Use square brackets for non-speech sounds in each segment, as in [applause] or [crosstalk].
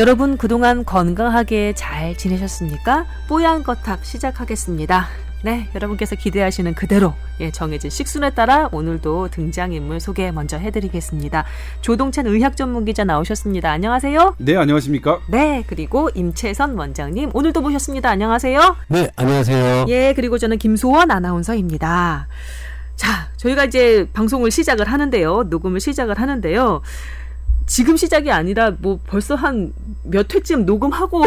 여러분 그동안 건강하게 잘 지내셨습니까? 뽀얀 거탑 시작하겠습니다. 네, 여러분께서 기대하시는 그대로 예, 정해진 식순에 따라 오늘도 등장인물 소개 먼저 해드리겠습니다. 조동찬 의학 전문 기자 나오셨습니다. 안녕하세요. 네, 안녕하십니까? 네, 그리고 임채선 원장님 오늘도 모셨습니다. 안녕하세요. 네, 안녕하세요. 예, 그리고 저는 김소원 아나운서입니다. 자, 저희가 이제 방송을 시작을 하는데요. 녹음을 시작을 하는데요. 지금 시작이 아니라 뭐 벌써 한 몇 회쯤 녹음하고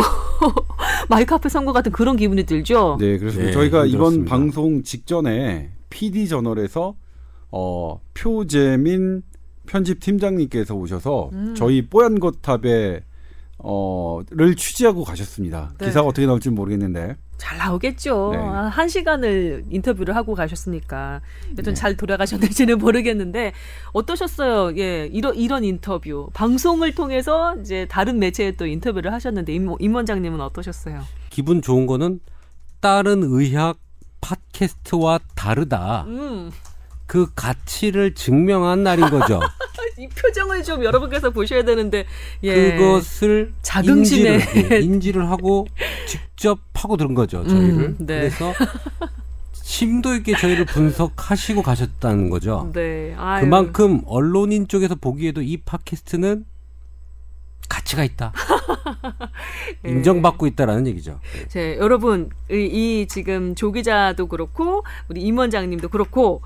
[laughs] 마이크 앞에 선 것 같은 그런 기분이 들죠. 네, 그렇습니다. 네, 저희가 이번 힘들었습니다. 방송 직전에 PD 저널에서 어, 표재민 편집 팀장님께서 오셔서 음. 저희 뽀얀 거탑에 어를 취재하고 가셨습니다. 네. 기사가 어떻게 나올지 모르겠는데. 잘 나오겠죠. 네. 아, 한 시간을 인터뷰를 하고 가셨으니까 여튼 네. 잘 돌아가셨는지는 [laughs] 모르겠는데 어떠셨어요? 예, 이런 이런 인터뷰 방송을 통해서 이제 다른 매체에 또 인터뷰를 하셨는데 임, 임 원장님은 어떠셨어요? 기분 좋은 거는 다른 의학 팟캐스트와 다르다. 음, 그 가치를 증명한 날인 거죠. [laughs] 이 표정을 좀 여러분께서 보셔야 되는데 예. 그것을 자긍심에. 인지를, 예, [laughs] 인지를 하고 직접 파고 들은 거죠. 저희를. 음, 네. 그래서 심도 있게 저희를 분석하시고 가셨다는 거죠. 네, 아유. 그만큼 언론인 쪽에서 보기에도 이 팟캐스트는 가치가 있다. [laughs] 예. 인정받고 있다라는 얘기죠. 제 여러분 이, 이 지금 조 기자도 그렇고 우리 임 원장님도 그렇고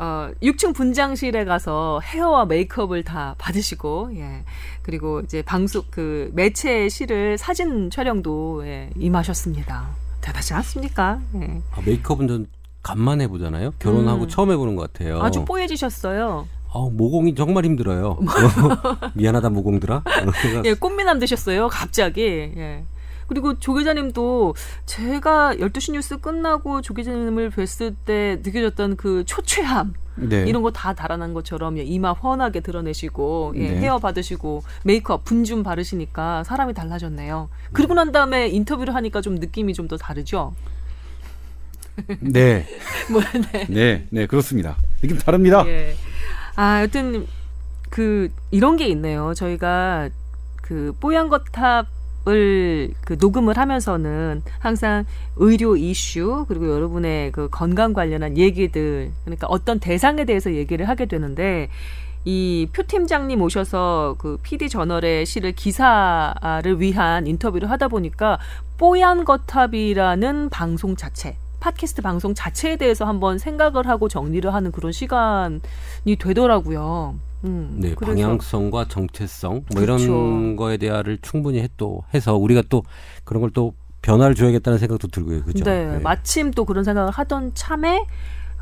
어 6층 분장실에 가서 헤어와 메이크업을 다 받으시고 예 그리고 이제 방송 그 매체 실을 사진 촬영도 예, 임하셨습니다 대단하지 않습니까? 예. 아, 메이크업은 좀 간만에 보잖아요. 결혼하고 음. 처음 해보는 것 같아요. 아주 뽀얘지셨어요. 아, 모공이 정말 힘들어요. [laughs] 미안하다 모공들아. [laughs] 예, 꽃미남 되셨어요, 갑자기. 예. 그리고 조 기자님도 제가 12시 뉴스 끝나고 조 기자님을 뵀을 때 느껴졌던 그 초췌함, 네. 이런 거 다 달아난 것처럼 예, 이마 훤하게 드러내시고 예, 네. 헤어 받으시고 메이크업 분좀 바르시니까 사람이 달라졌네요. 그리고 난 다음에 인터뷰를 하니까 좀 느낌이 좀 더 다르죠. 네. [laughs] 뭐, 네. 네, 네, 그렇습니다. 느낌 다릅니다. 예. 아, 여튼 그 이런 게 있네요. 저희가 그 뽀얀 거탑 을 그 녹음을 하면서는 항상 의료 이슈 그리고 여러분의 그 건강 관련한 얘기들 그러니까 어떤 대상에 대해서 얘기를 하게 되는데 이표 팀장님 오셔서 그 PD 저널의 실을 기사를 위한 인터뷰를 하다 보니까 뽀얀 거탑이라는 방송 자체 팟캐스트 방송 자체에 대해서 한번 생각을 하고 정리를 하는 그런 시간이 되더라고요. 음, 네, 방향성과 정체성 뭐 그쵸. 이런 거에 대화를 충분히 해, 또 해서 우리가 또 그런 걸 또 변화를 줘야겠다는 생각도 들고요. 그죠? 네, 마침 또 그런 생각을 하던 참에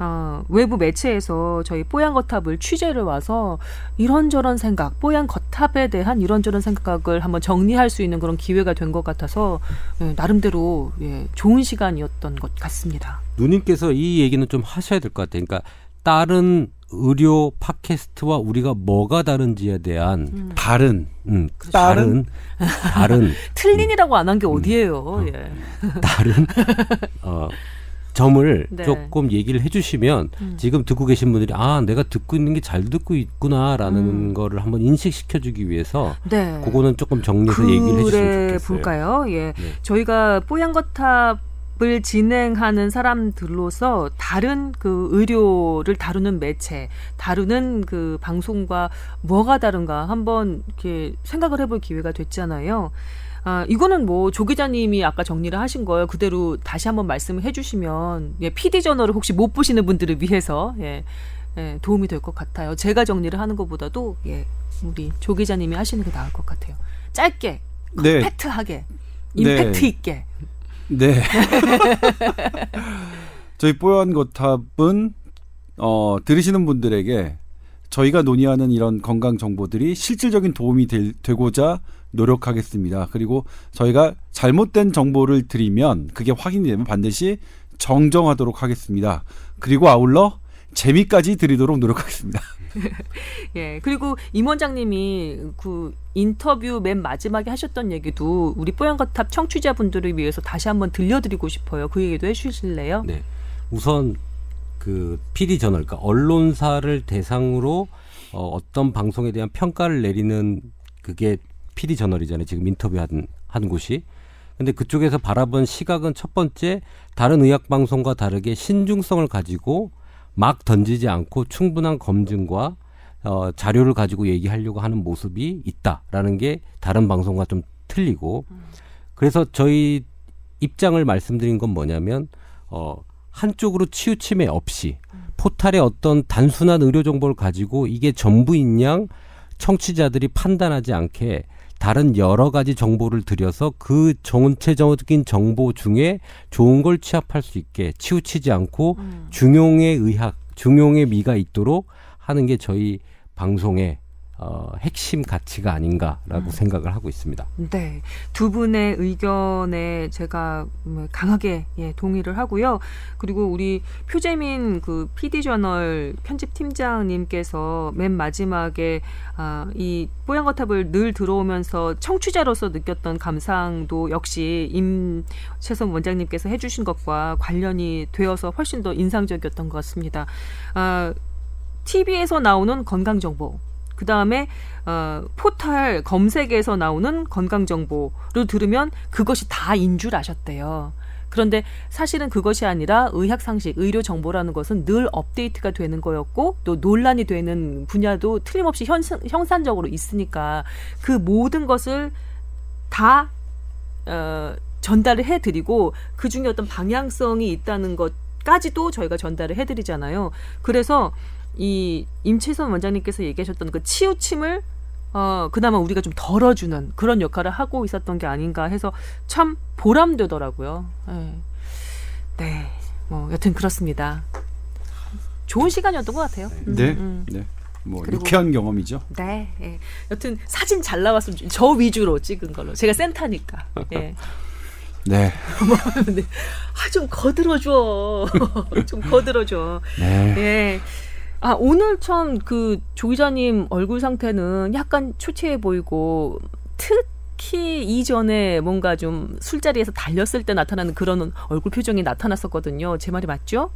어, 외부 매체에서 저희 뽀얀 거탑을 취재를 와서 이런저런 생각, 뽀얀 거탑에 대한 이런저런 생각을 한번 정리할 수 있는 그런 기회가 된 것 같아서 예, 나름대로 예, 좋은 시간이었던 것 같습니다. 누님께서 이 얘기는 좀 하셔야 될 것 같아요. 그러니까 다른 의료 팟캐스트와 우리가 뭐가 다른지에 대한 다른. 음, 다른? 다른 다른 [laughs] 틀린이라고 안 음. 한게 어디예요? 예. 다른 [laughs] 어, 점을 네. 조금 얘기를 해주시면 음. 지금 듣고 계신 분들이 아 내가 듣고 있는 게 잘 듣고 있구나라는 음. 거를 한번 인식시켜주기 위해서 네. 그거는 조금 정리해서 얘기를 해주시면 그래 좋겠어요. 볼까요? 예. 네. 저희가 뽀얀 거탑 을 진행하는 사람들로서 다른 그 의료를 다루는 매체, 다루는 그 방송과 뭐가 다른가 한번 이렇게 생각을 해볼 기회가 됐잖아요. 아, 이거는 뭐 조 기자님이 아까 정리를 하신 거예요. 그대로 다시 한번 말씀을 해주시면 예, PD 저널을 혹시 못 보시는 분들을 위해서 예, 예, 도움이 될 것 같아요. 제가 정리를 하는 것보다도 예, 우리 조 기자님이 하시는 게 나을 것 같아요. 짧게, 네. 컴팩트하게, 임팩트 네. 있게. 네. [laughs] 저희 뽀얀 거탑은 어, 들으시는 분들에게 저희가 논의하는 이런 건강 정보들이 실질적인 도움이 될- 되고자 노력하겠습니다. 그리고 저희가 잘못된 정보를 드리면 그게 확인이 되면 반드시 정정하도록 하겠습니다. 그리고 아울러 재미까지 드리도록 노력하겠습니다. [laughs] 예. 그리고 임 원장님이 그 인터뷰 맨 마지막에 하셨던 얘기도 우리 뽀얀거탑 청취자분들을 위해서 다시 한번 들려드리고 싶어요. 그 얘기도 해주실래요? 네. 우선 그 PD 저널, 그러니까 언론사를 대상으로 어, 어떤 방송에 대한 평가를 내리는 그게 PD 저널이잖아요. 지금 인터뷰한 한 곳이. 근데 그쪽에서 바라본 시각은 첫 번째 다른 의학 방송과 다르게 신중성을 가지고 막 던지지 않고 충분한 검증과 어, 자료를 가지고 얘기하려고 하는 모습이 있다라는 게 다른 방송과 좀 틀리고. 그래서 저희 입장을 말씀드린 건 뭐냐면 어, 한쪽으로 치우침에 없이 포탈의 어떤 단순한 의료 정보를 가지고 이게 전부인 양 청취자들이 판단하지 않게 다른 여러 가지 정보를 들여서 그 전체적인 정보 중에 좋은 걸 취합할 수 있게 치우치지 않고 음. 중용의 의학, 중용의 미가 있도록 하는 게 저희 방송의 어, 핵심 가치가 아닌가라고 음. 생각을 하고 있습니다. 네. 두 분의 의견에 제가 음, 강하게 예, 동의를 하고요. 그리고 우리 표재민 그 PD저널 편집팀장님께서 맨 마지막에 아, 이 뽀얀거탑을 늘 들어오면서 청취자로서 느꼈던 감상도 역시 임채선 원장님께서 해주신 것과 관련이 되어서 훨씬 더 인상적이었던 것 같습니다. 아, TV에서 나오는 건강 정보, 그 다음에 어, 포털 검색에서 나오는 건강 정보를 들으면 그것이 다인 줄 아셨대요. 그런데 사실은 그것이 아니라 의학 상식, 의료 정보라는 것은 늘 업데이트가 되는 거였고 또 논란이 되는 분야도 틀림없이 현, 형산적으로 있으니까 그 모든 것을 다 어, 전달을 해드리고 그 중에 어떤 방향성이 있다는 것까지도 저희가 전달을 해드리잖아요. 그래서 이 임채선 원장님께서 얘기하셨던 그 치우침을 어 그나마 우리가 좀 덜어주는 그런 역할을 하고 있었던 게 아닌가 해서 참 보람되더라고요. 네. 네, 뭐 여튼 그렇습니다. 좋은 시간이었던 것 같아요. 음, 네, 음. 네. 뭐 그리고- 유쾌한 경험이죠. 네, 예. 여튼 사진 잘 나왔으면 좋- 저 위주로 찍은 걸로. 제가 센터니까. 예. [laughs] 네, 근데 [laughs] 아, 좀 거들어줘. [laughs] 좀 거들어줘. 네. 예. 아, 오늘 참 그 조 기자님 얼굴 상태는 약간 초췌해 보이고 특히 이전에 뭔가 좀 술자리에서 달렸을 때 나타나는 그런 얼굴 표정이 나타났었거든요. 제 말이 맞죠?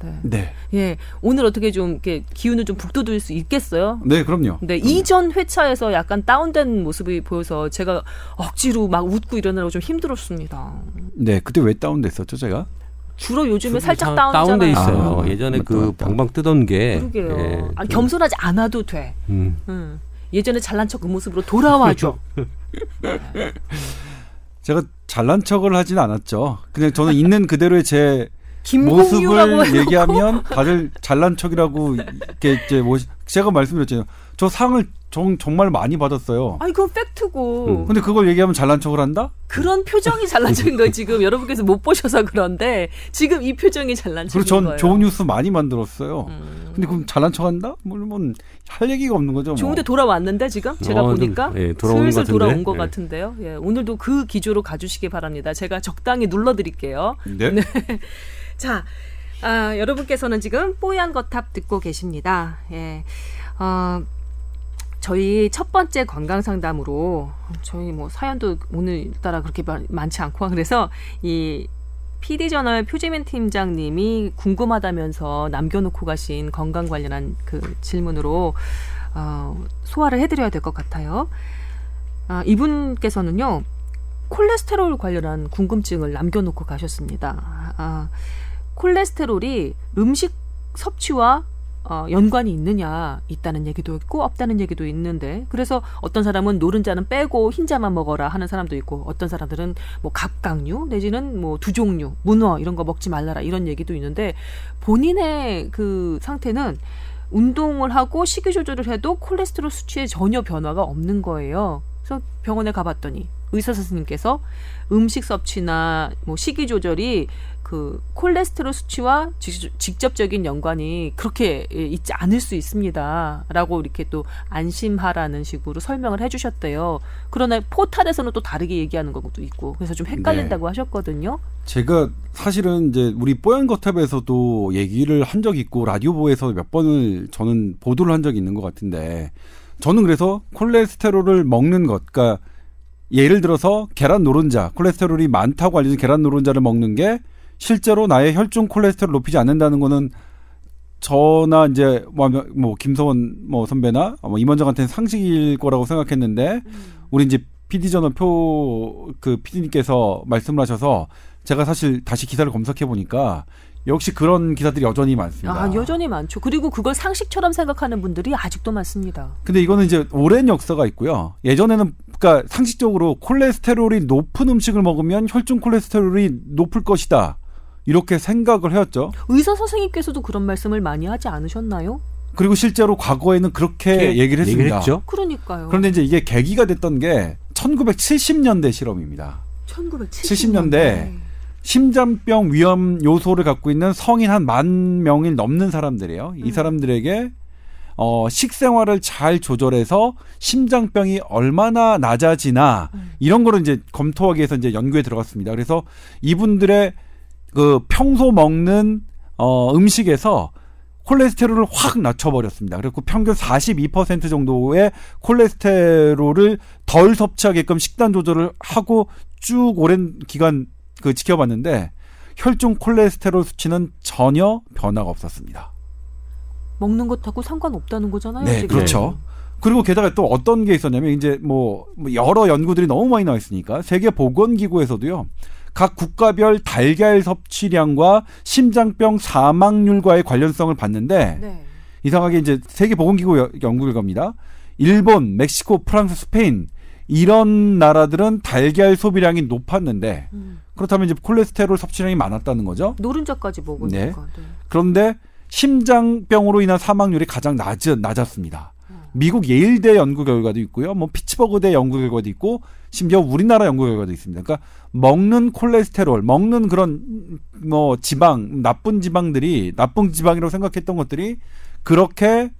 네. 네, 예. 오늘 어떻게 좀 이렇게 기운을 좀 북돋을 수 있겠어요? 네, 그럼요. 네, 이전 회차에서 약간 다운된 모습이 보여서 제가 억지로 막 웃고 이러느라고 좀 힘들었습니다. 네, 그때 왜 다운됐었죠, 제가? 주로 요즘에 살짝 다- 다운되잖아요. 다운돼 있어요. 아, 예전에 맞다, 그 맞다. 방방 뜨던 게 그러게요. 예, 아, 좀, 겸손하지 않아도 돼. 음, 음. 예전에 잘난 척 그 모습으로 돌아와줘. [laughs] 제가 잘난 척을 하진 않았죠. 그냥 저는 있는 그대로의 제 모습을 해놓고 얘기하면 다들 잘난 척이라고 이렇게 이제 뭐 제가 말씀드렸잖아요. 저 상을 정, 정말 많이 받았어요. 아니 그건 팩트고 음. 근데 그걸 얘기하면 잘난 척을 한다? 그런 표정이 잘난 척인 거예요. 지금 여러분께서 못 보셔서 그런데 지금 이 표정이 잘난 척인 전 거예요. 좋은 뉴스 많이 만들었어요. 음. 근데 그럼 잘난 척한다? 뭐할 얘기가 없는 거죠. 뭐. 좋은데 돌아왔는데 지금 제가 어, 좀, 보니까 예, 돌아오는 슬슬. 돌아온 것 예. 같은데요. 예, 오늘도 그 기조로 가주시기 바랍니다. 제가 적당히 눌러드릴게요. 네. [laughs] 자, 아, 여러분께서는 지금 뽀얀 거탑 듣고 계십니다. 예. 어, 저희 첫 번째 건강 상담으로 저희 뭐 사연도 오늘따라 그렇게 많- 많지 않고 [laughs] 그래서 이 PD 저널 표지민 팀장님이 궁금하다면서 남겨놓고 가신 건강 관련한 그 질문으로 어, 소화를 해드려야 될 것 같아요. 아, 이분께서는요 콜레스테롤 관련한 궁금증을 남겨놓고 가셨습니다. 아, 콜레스테롤이 음식 섭취와 어, 연관이 있느냐 있다는 얘기도 있고 없다는 얘기도 있는데 그래서 어떤 사람은 노른자는 빼고 흰자만 먹어라 하는 사람도 있고 어떤 사람들은 뭐 갑각류 내지는 뭐 두 종류 문어 이런 거 먹지 말라라 이런 얘기도 있는데 본인의 그 상태는 운동을 하고 식이 조절을 해도 콜레스테롤 수치에 전혀 변화가 없는 거예요. 그래서 병원에 가봤더니 의사 선생님께서 음식 섭취나 뭐 식이 조절이 그 콜레스테롤 수치와 직- 직접적인 연관이 그렇게 예, 있지 않을 수 있습니다 라고 이렇게 또 안심하라는 식으로 설명을 해주셨대요. 그러나 포탈에서는 또 다르게 얘기하는 것도 있고 그래서 좀 헷갈린다고 하셨거든요. 제가 사실은 이제 우리 뽀얀 거탑에서도 얘기를 한 적이 있고 라디오보에서 몇 번을 저는 보도를 한 적이 있는 것 같은데 저는 그래서 콜레스테롤을 먹는 것, 그러니까 예를 들어서 계란 노른자, 콜레스테롤이 많다고 알려진 계란 노른자를 먹는 게 실제로 나의 혈중 콜레스테롤 높이지 않는다는 거는 저나 이제 뭐, 뭐 김서원 뭐 선배나 뭐 임원장한테는 상식일 거라고 생각했는데 우리 이제 PD 저널 표그 PD님께서 말씀을 하셔서 제가 사실 다시 기사를 검색해 보니까 역시 그런 기사들이 여전히 많습니다. 아, 여전히 많죠. 그리고 그걸 상식처럼 생각하는 분들이 아직도 많습니다. 근데 이거는 이제 오랜 역사가 있고요. 예전에는 그러니까 상식적으로 콜레스테롤이 높은 음식을 먹으면 혈중 콜레스테롤이 높을 것이다. 이렇게 생각을 해왔죠. 의사 선생님께서도 그런 말씀을 많이 하지 않으셨나요? 그리고 실제로 과거에는 그렇게 얘기를 했습니다. 얘기를 했죠. 그러니까요. 그런데 이제 이게 계기가 됐던 게 1970년대 실험입니다. 1970년대. 심장병 위험 요소를 갖고 있는 성인 한 만 명이 넘는 사람들이에요. 이 음. 사람들에게 어, 식생활을 잘 조절해서 심장병이 얼마나 낮아지나 음. 이런 거를 이제 검토하기 위해서 이제 연구에 들어갔습니다. 그래서 이분들의 그 평소 먹는 어, 음식에서 콜레스테롤을 확 낮춰버렸습니다. 그리고 평균 42% 정도의 콜레스테롤을 덜 섭취하게끔 식단 조절을 하고 쭉 오랜 기간 그 지켜봤는데 혈중 콜레스테롤 수치는 전혀 변화가 없었습니다. 먹는 것하고 상관없다는 거잖아요. 네, 지금. 그렇죠. 그리고 게다가 또 어떤 게 있었냐면 이제 뭐, 뭐 여러 연구들이 너무 많이 나와 있으니까 세계 보건기구에서도요. 각 국가별 달걀 섭취량과 심장병 사망률과의 관련성을 봤는데 네. 이상하게 이제 세계 보건기구 여- 연구 결과입니다. 일본, 멕시코, 프랑스, 스페인 이런 나라들은 달걀 소비량이 높았는데 음. 그렇다면 이제 콜레스테롤 섭취량이 많았다는 거죠. 노른자까지 먹으니까. 네. 네. 그런데 심장병으로 인한 사망률이 가장 낮은 낮았습니다. 음. 미국 예일대 연구 결과도 있고요. 뭐 피츠버그대 연구 결과도 있고 심지어 우리나라 연구 결과도 있습니다. 그러니까 먹는 콜레스테롤, 먹는 그런 뭐 지방, 나쁜 지방들이 나쁜 지방이라고 생각했던 것들이 그렇게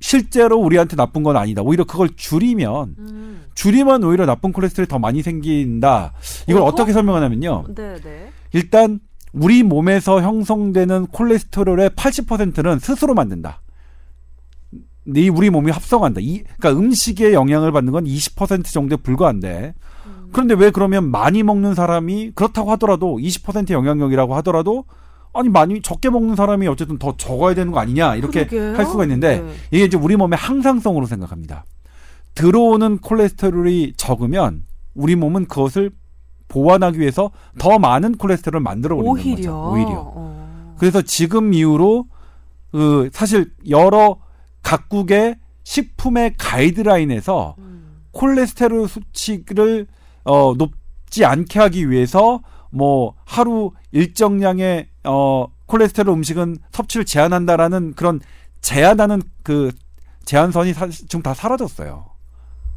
실제로 우리한테 나쁜 건 아니다. 오히려 그걸 줄이면 음. 줄이면 오히려 나쁜 콜레스테롤이 더 많이 생긴다. 이걸 어허? 어떻게 설명하냐면요. 네, 네. 일단 우리 몸에서 형성되는 콜레스테롤의 80%는 스스로 만든다. 네 우리 몸이 합성한다. 이 그러니까 음식의 영향을 받는 건 20% 정도에 불과한데. 음. 그런데 왜 그러면 많이 먹는 사람이 그렇다고 하더라도 20% 영향력이라고 하더라도 아니 많이 적게 먹는 사람이 어쨌든 더 적어야 되는 거 아니냐 이렇게 그러게요. 할 수가 있는데 네. 이게 이제 우리 몸의 항상성으로 생각합니다. 들어오는 콜레스테롤이 적으면 우리 몸은 그것을 보완하기 위해서 더 많은 콜레스테롤을 만들어 버리는 오히려. 거죠. 오히려. 어. 그래서 지금 이후로 그 사실 여러 각국의 식품의 가이드라인에서 음. 콜레스테롤 수치를 어 높지 않게 하기 위해서 뭐 하루 일정량의 어 콜레스테롤 음식은 섭취를 제한한다라는 그런 제한하는 그 제한선이 사, 지금 다 사라졌어요.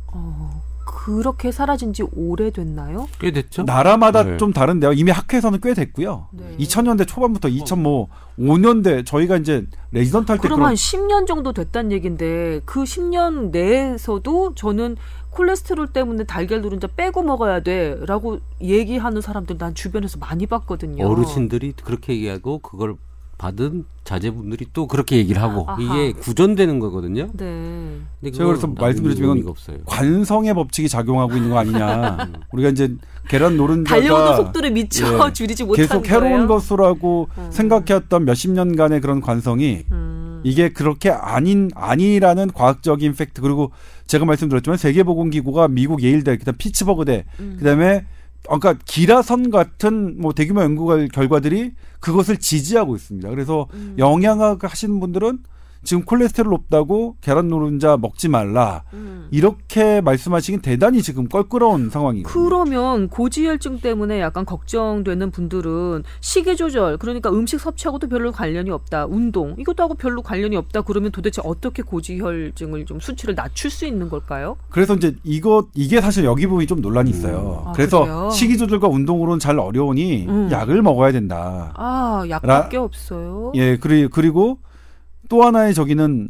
어. 그렇게 사라진 지 오래됐나요? 꽤 됐죠. 나라마다 네. 좀 다른데요. 이미 학회에서는 꽤 됐고요. 네. 2000년대 초반부터 2005년대 저희가 이제 레지던트 할때 그럼 그런 한 10년 정도 됐다는 얘긴데 그 10년 내에서도 저는 콜레스테롤 때문에 달걀 노른자 빼고 먹어야 돼라고 얘기하는 사람들 난 주변에서 많이 봤거든요. 어르신들이 그렇게 얘기하고 그걸 받은 자제분들이 또 그렇게 얘기를 하고 아하. 이게 구전되는 거거든요. 네. 근데 제가 그래서 말씀드리지만 의미가 없어요. 관성의 법칙이 작용하고 있는 거 아니냐. [laughs] 우리가 이제 계란 노른자가 달려오는 속도를 미쳐 예, [laughs] 줄이지 못하는 계속 거예요. 해로운 것으로라고 음. 생각해왔던 몇십 년간의 그런 관성이 음. 이게 그렇게 아닌 아니라는 과학적인 팩트 그리고 제가 말씀드렸지만 세계보건기구가 미국 예일대 그다음 피츠버그대 음. 그다음에 어, 그러니까 기라선 같은 뭐 대규모 연구 결- 결과들이 그것을 지지하고 있습니다. 그래서 음. 영양학 하시는 분들은 지금 콜레스테롤 높다고 계란 노른자 먹지 말라 음. 이렇게 말씀하시긴 대단히 지금 껄끄러운 상황이거든요. 그러면 고지혈증 때문에 약간 걱정되는 분들은 식이 조절 그러니까 음식 섭취하고도 별로 관련이 없다 운동 이것도 하고 별로 관련이 없다 그러면 도대체 어떻게 고지혈증을 좀 수치를 낮출 수 있는 걸까요? 그래서 이제 이거 이게 사실 여기 부분이 좀 논란이 있어요. 아, 그래서 그래요? 식이 조절과 운동으로는 잘 어려우니 음. 약을 먹어야 된다. 아 약밖에 없어요. 예, 그리, 그리고 또 하나의 저기는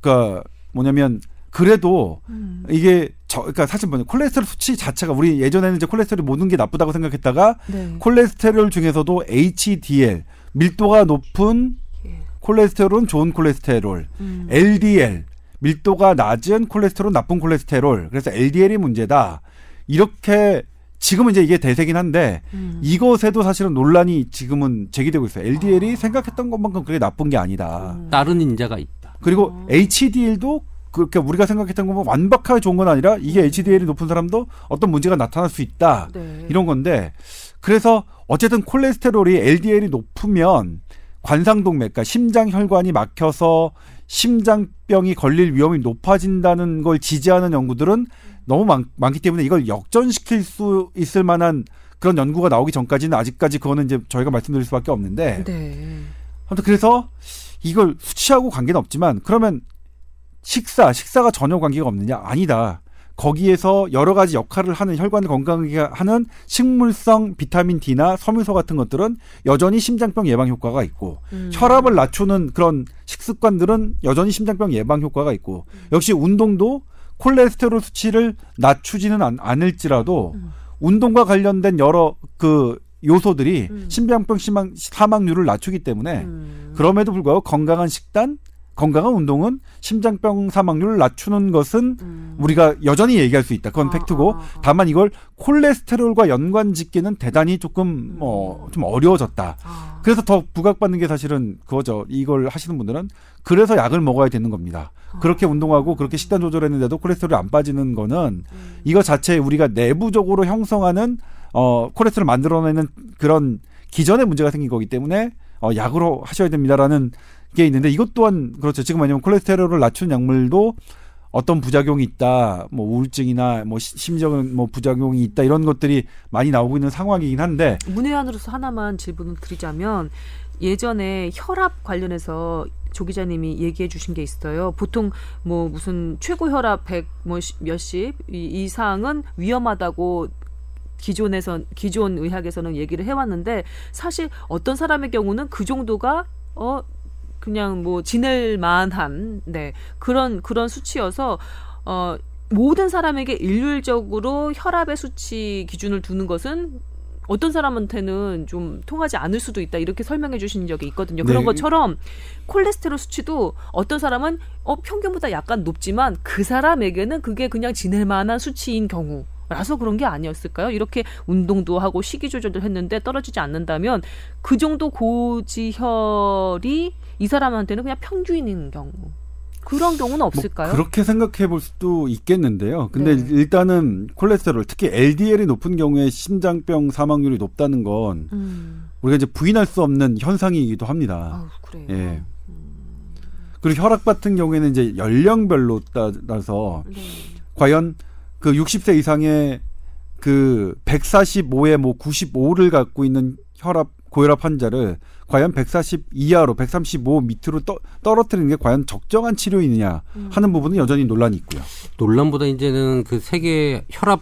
그니까 뭐냐면 그래도 음. 이게 저 그러니까 사실 뭐냐 콜레스테롤 수치 자체가 우리 예전에는 이제 콜레스테롤 모든 게 나쁘다고 생각했다가 네. 콜레스테롤 중에서도 HDL 밀도가 높은 예. 콜레스테롤은 좋은 콜레스테롤, 음. LDL 밀도가 낮은 콜레스테롤 나쁜 콜레스테롤. 그래서 LDL이 문제다. 이렇게 지금은 이제 이게 대세긴 한데 음. 이것에도 사실은 논란이 지금은 제기되고 있어요. LDL이 생각했던 것만큼 그게 나쁜 게 아니다. 음. 다른 인자가 있다. 그리고 어. HDL도 그렇게 우리가 생각했던 것보다 완벽하게 좋은 건 아니라 이게 HDL이 높은 사람도 어떤 문제가 나타날 수 있다. 네. 이런 건데 그래서 어쨌든 콜레스테롤이 LDL이 높으면 관상동맥, 그러니까 심장 혈관이 막혀서 심장병이 걸릴 위험이 높아진다는 걸 지지하는 연구들은 너무 많, 많기 때문에 이걸 역전시킬 수 있을 만한 그런 연구가 나오기 전까지는 아직까지 그거는 이제 저희가 말씀드릴 수밖에 없는데 네. 아무튼 그래서 이걸 수치하고 관계는 없지만 그러면 식사, 식사가 전혀 관계가 없느냐? 아니다. 거기에서 여러 가지 역할을 하는 혈관을 건강하게 하는 식물성 비타민 D나 섬유소 같은 것들은 여전히 심장병 예방 효과가 있고 음. 혈압을 낮추는 그런 식습관들은 여전히 심장병 예방 효과가 있고 역시 운동도 콜레스테롤 수치를 낮추지는 않, 않을지라도 음. 운동과 관련된 여러 그 요소들이 음. 심한 사망률을 낮추기 때문에 음. 그럼에도 불구하고 건강한 식단, 건강한 운동은 심장병 사망률을 낮추는 것은 음. 우리가 여전히 얘기할 수 있다. 그건 아, 팩트고 아, 아. 다만 이걸 콜레스테롤과 연관 짓기는 대단히 조금 뭐좀 어려워졌다. 아. 그래서 더 부각받는 게 사실은 그거죠. 이걸 하시는 분들은 그래서 약을 먹어야 되는 겁니다. 그렇게 운동하고 그렇게 식단 조절했는데도 콜레스테롤이 안 빠지는 거는 음. 이거 자체에 우리가 내부적으로 형성하는 어 콜레스테롤 만들어내는 그런 기전에 문제가 생긴 거기 때문에 어 약으로 하셔야 됩니다라는 게 있는데 이것 또한 그렇죠. 지금 왜냐면 콜레스테롤을 낮추는 약물도 어떤 부작용이 있다, 뭐 우울증이나 뭐 시- 심적인 뭐 부작용이 있다 이런 것들이 많이 나오고 있는 상황이긴 한데 문외한으로서 하나만 질문을 드리자면 예전에 혈압 관련해서 조 기자님이 얘기해 주신 게 있어요. 보통 뭐 무슨 최고 혈압 100 뭐 몇십 이- 이상은 위험하다고 기존에서 기존 의학에서는 얘기를 해왔는데 사실 어떤 사람의 경우는 그 정도가 어 그냥 뭐 지낼 만한 네 그런 그런 수치여서 어 모든 사람에게 일률적으로 혈압의 수치 기준을 두는 것은 어떤 사람한테는 좀 통하지 않을 수도 있다 이렇게 설명해 주신 적이 있거든요. 그런 네. 것처럼 콜레스테롤 수치도 어떤 사람은 어 평균보다 약간 높지만 그 사람에게는 그게 그냥 지낼 만한 수치인 경우. 라서 그런 게 아니었을까요? 이렇게 운동도 하고 식이 조절도 했는데 떨어지지 않는다면 그 정도 고지혈이 이 사람한테는 그냥 평균인 경우 그런 경우는 없을까요? 뭐 그렇게 생각해 볼 수도 있겠는데요. 근데 네. 일단은 콜레스테롤 특히 LDL이 높은 경우에 심장병 사망률이 높다는 건 음, 우리가 이제 부인할 수 없는 현상이기도 합니다. 아우 그래요. 예. 그리고 혈압 같은 경우에는 이제 연령별로 따라서 네. 과연 그 60세 이상의 그 145에 뭐 95를 갖고 있는 혈압 고혈압 환자를 과연 140 이하로 135 밑으로 떠, 떨어뜨리는 게 과연 적정한 치료이느냐 음. 하는 부분은 여전히 논란이 있고요. 논란보다 이제는 그 세계 혈압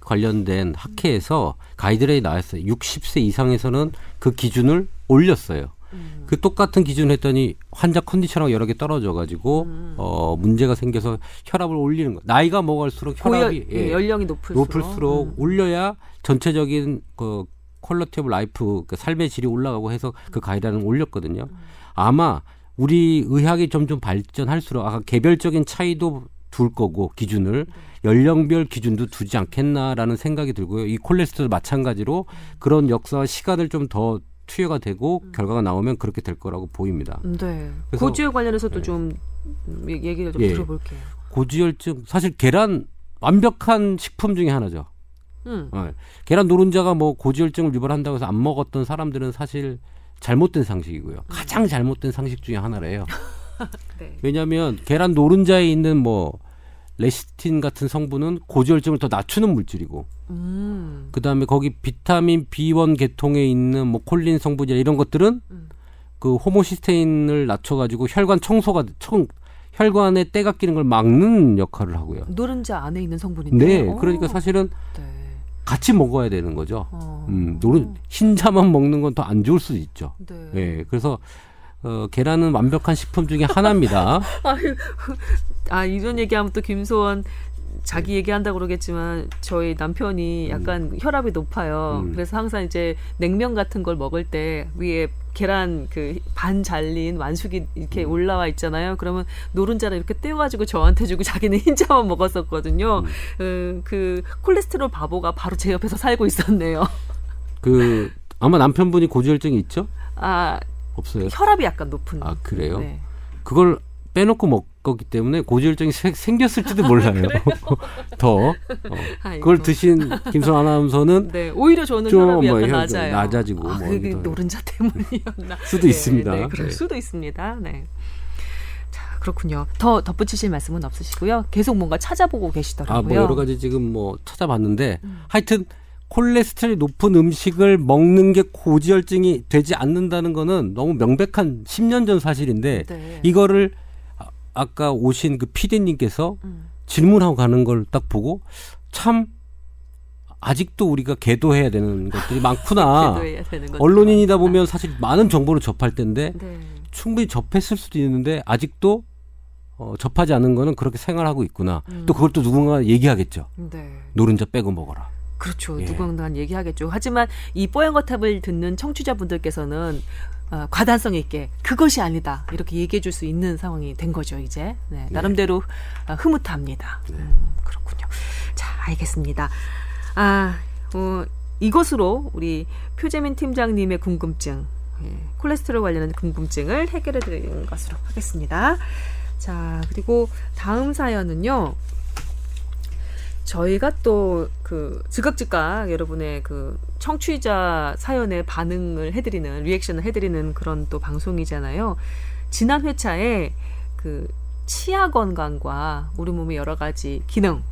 관련된 학회에서 가이드라인이 나왔어요. 60세 이상에서는 그 기준을 올렸어요. 음. 그 똑같은 기준을 했더니 환자 컨디션하고 여러 개 떨어져 가지고 음. 어 문제가 생겨서 혈압을 올리는 거. 나이가 먹을수록 혈압이 예, 예, 연령이 높을수록, 높을수록 음. 올려야 전체적인 그 quality of life 그 삶의 질이 올라가고 해서 그 가이드라인을 올렸거든요. 아마 우리 의학이 점점 발전할수록 아까 개별적인 차이도 둘 거고 기준을 연령별 기준도 두지 않겠나라는 생각이 들고요. 이 콜레스테롤 마찬가지로 그런 역사와 시간을 좀 더 투여가 되고 결과가 나오면 그렇게 될 거라고 보입니다. 네. 그래서- 고지혈 관련해서도 네. 좀 음, 얘- 얘기를 좀 예. 들어볼게요. 고지혈증 사실 계란 완벽한 식품 중에 하나죠. 음. 어, 계란 노른자가 뭐 고지혈증을 유발한다고 해서 안 먹었던 사람들은 사실 잘못된 상식이고요. 가장 잘못된 상식 중에 하나래요. [laughs] 네. 왜냐하면 계란 노른자에 있는 뭐 레시틴 같은 성분은 고지혈증을 더 낮추는 물질이고 음. 그 다음에 거기 비타민 B1 계통에 있는 뭐 콜린 성분이나 이런 것들은 음. 그 호모시스테인을 낮춰가지고 혈관 청소가 청 혈관에 때가 끼는 걸 막는 역할을 하고요. 노른자 안에 있는 성분인데. 네, 그러니까 사실은 네. 같이 먹어야 되는 거죠. 어. 음, 노른 흰자만 먹는 건 더 안 좋을 수도 있죠. 네. 예, 그래서 어, 계란은 완벽한 식품 중에 하나입니다. [laughs] 아유, 아 이런 얘기하면 또 김소원 자기 얘기한다 고 그러겠지만 저희 남편이 약간 혈압이 높아요. 음. 그래서 항상 이제 냉면 같은 걸 먹을 때 위에 계란 그 반 잘린 완숙이 이렇게 음. 올라와 있잖아요. 그러면 노른자를 이렇게 떼어가지고 저한테 주고 자기는 [laughs] 흰자만 먹었었거든요. 음. 어, 그 콜레스테롤 바보가 바로 제 옆에서 살고 있었네요. [laughs] 그 아마 남편분이 고지혈증이 있죠? 아 없어요. 혈압이 약간 높은. 아 그래요? 네. 그걸 빼놓고 먹 거기 때문에 고지혈증이 세- 생겼을지도 몰라요. [laughs] 더 어. 그걸 드신 김선 아나운서는 네, 오히려 저는 좀 뭐 낮아요. 낮아지고 아, 뭐 그게. 노른자 때문이었나 [laughs] 수도 있습니다. 네, 그럴 네. 수도 있습니다. 네. 자, 그렇군요. 더 덧붙이실 말씀은 없으시고요. 계속 뭔가 찾아보고 계시더라고요. 아, 뭐 여러 가지 지금 뭐 찾아봤는데 음. 하여튼 콜레스테롤이 높은 음식을 먹는 게 고지혈증이 되지 않는다는 거는 너무 명백한 10년 전 사실인데 네. 이거를 아, 아까 오신 그 피디님께서 음. 질문하고 가는 걸 딱 보고 참 아직도 우리가 계도해야 [laughs] 되는 것들이 많구나. 되는 것 언론인이다 보면 사실 많은 정보를 접할 텐데 네. 충분히 접했을 수도 있는데 아직도 어, 접하지 않은 거는 그렇게 생활하고 있구나. 음. 또 그걸 또 누군가 얘기하겠죠. 네. 노른자 빼고 먹어라. 그렇죠. 예. 누군가 얘기하겠죠. 하지만 이 뽀얀 거탑을 듣는 청취자분들께서는 어, 과단성 있게 그것이 아니다 이렇게 얘기해 줄 수 있는 상황이 된 거죠 이제 네, 나름대로 어, 흐뭇합니다. 음, 그렇군요. 자 알겠습니다. 아 어, 이것으로 우리 표재민 팀장님의 궁금증 예, 콜레스테롤 관련한 궁금증을 해결해 드리는 것으로 하겠습니다. 자 그리고 다음 사연은요. 저희가 또 그 즉각즉각 여러분의 그 청취자 사연에 반응을 해드리는 리액션을 해드리는 그런 또 방송이잖아요. 지난 회차에 그 치아 건강과 우리 몸의 여러 가지 기능,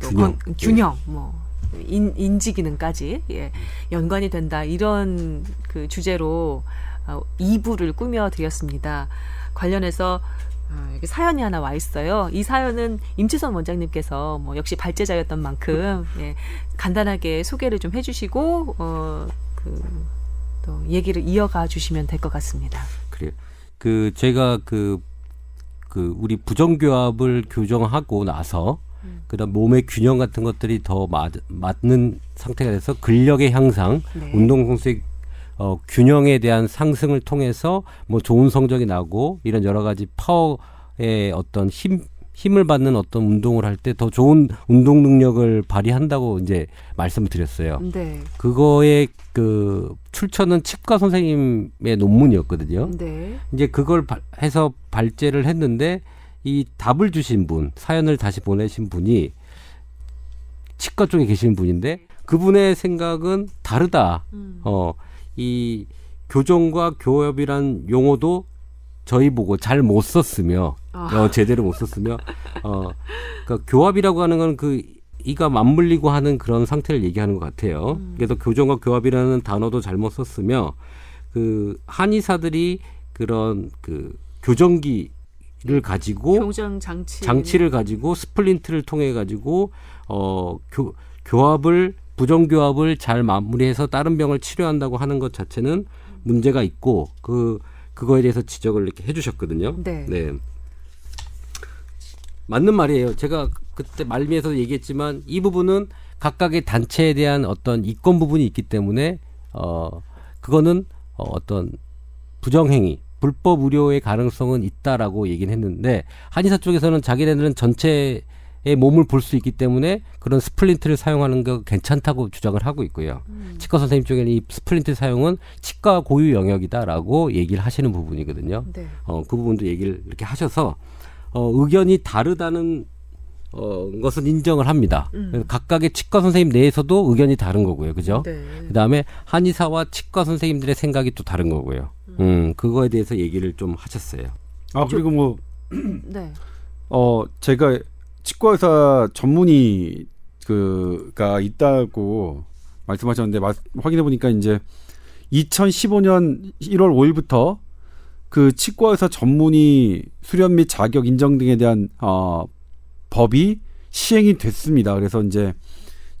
또 균형. 건- 균형, 뭐 인, 인지 기능까지 예, 연관이 된다 이런 그 주제로 어, 2부를 꾸며 드렸습니다. 관련해서 아, 여기 사연이 하나 와 있어요. 이 사연은 임치선 원장님께서 뭐 역시 발제자였던 만큼 예, 간단하게 소개를 좀 해주시고 어, 그또 얘기를 이어가 주시면 될 것 같습니다. 그래요. 그 제가 그, 그 우리 부정교합을 교정하고 나서 음. 그다음 몸의 균형 같은 것들이 더 맞, 맞는 상태가 돼서 근력의 향상, 네. 운동 공수의 어, 균형에 대한 상승을 통해서 뭐 좋은 성적이 나고 이런 여러 가지 파워의 어떤 힘 힘을 받는 어떤 운동을 할 때 더 좋은 운동 능력을 발휘한다고 이제 말씀을 드렸어요. 네, 그거의 그 출처는 치과 선생님의 논문이었거든요. 네, 이제 그걸 발- 해서 발제를 했는데 이 답을 주신 분, 사연을 다시 보내신 분이 치과 쪽에 계시는 분인데 그분의 생각은 다르다. 음. 어, 이 교정과 교협이란 용어도 저희 보고 잘 못 썼으며 아. 어, 제대로 못 썼으며 어, 그러니까 교합이라고 하는 건 그 이가 맞물리고 하는 그런 상태를 얘기하는 것 같아요. 음. 그래서 교정과 교합이라는 단어도 잘못 썼으며 그 한의사들이 그런 그 교정기를 가지고 교정 장치 장치를 가지고 splint를 통해 가지고 어 교, 교합을 부정교합을 잘 마무리해서 다른 병을 치료한다고 하는 것 자체는 문제가 있고 그 그거에 대해서 지적을 이렇게 해주셨거든요. 네. 맞는 말이에요. 제가 그때 말미에서 얘기했지만 이 부분은 각각의 단체에 대한 어떤 이권 부분이 있기 때문에 어 그거는 어, 어떤 부정행위, 불법 의료의 가능성은 있다라고 얘기는 했는데 한의사 쪽에서는 자기네들은 전체의 몸을 볼 수 있기 때문에 그런 splint를 사용하는 거 괜찮다고 주장을 하고 있고요. 음. 치과 선생님 쪽에는 이 splint 사용은 치과 고유 영역이다라고 얘기를 하시는 부분이거든요. 네. 어, 그 부분도 얘기를 이렇게 하셔서 어, 의견이 다르다는 어, 것은 인정을 합니다. 음. 각각의 치과 선생님 내에서도 의견이 다른 거고요. 그죠? 네. 그 다음에 한의사와 치과 선생님들의 생각이 또 다른 거고요. 음, 그거에 대해서 얘기를 좀 하셨어요. 아 그리고 뭐 네. 어, 제가 치과의사 전문의 그가 있다고 말씀하셨는데 마- 확인해 보니까 이제 2015년 1월 5일부터 그 치과의사 전문의 수련 및 자격 인정 등에 대한 어, 법이 시행이 됐습니다. 그래서 이제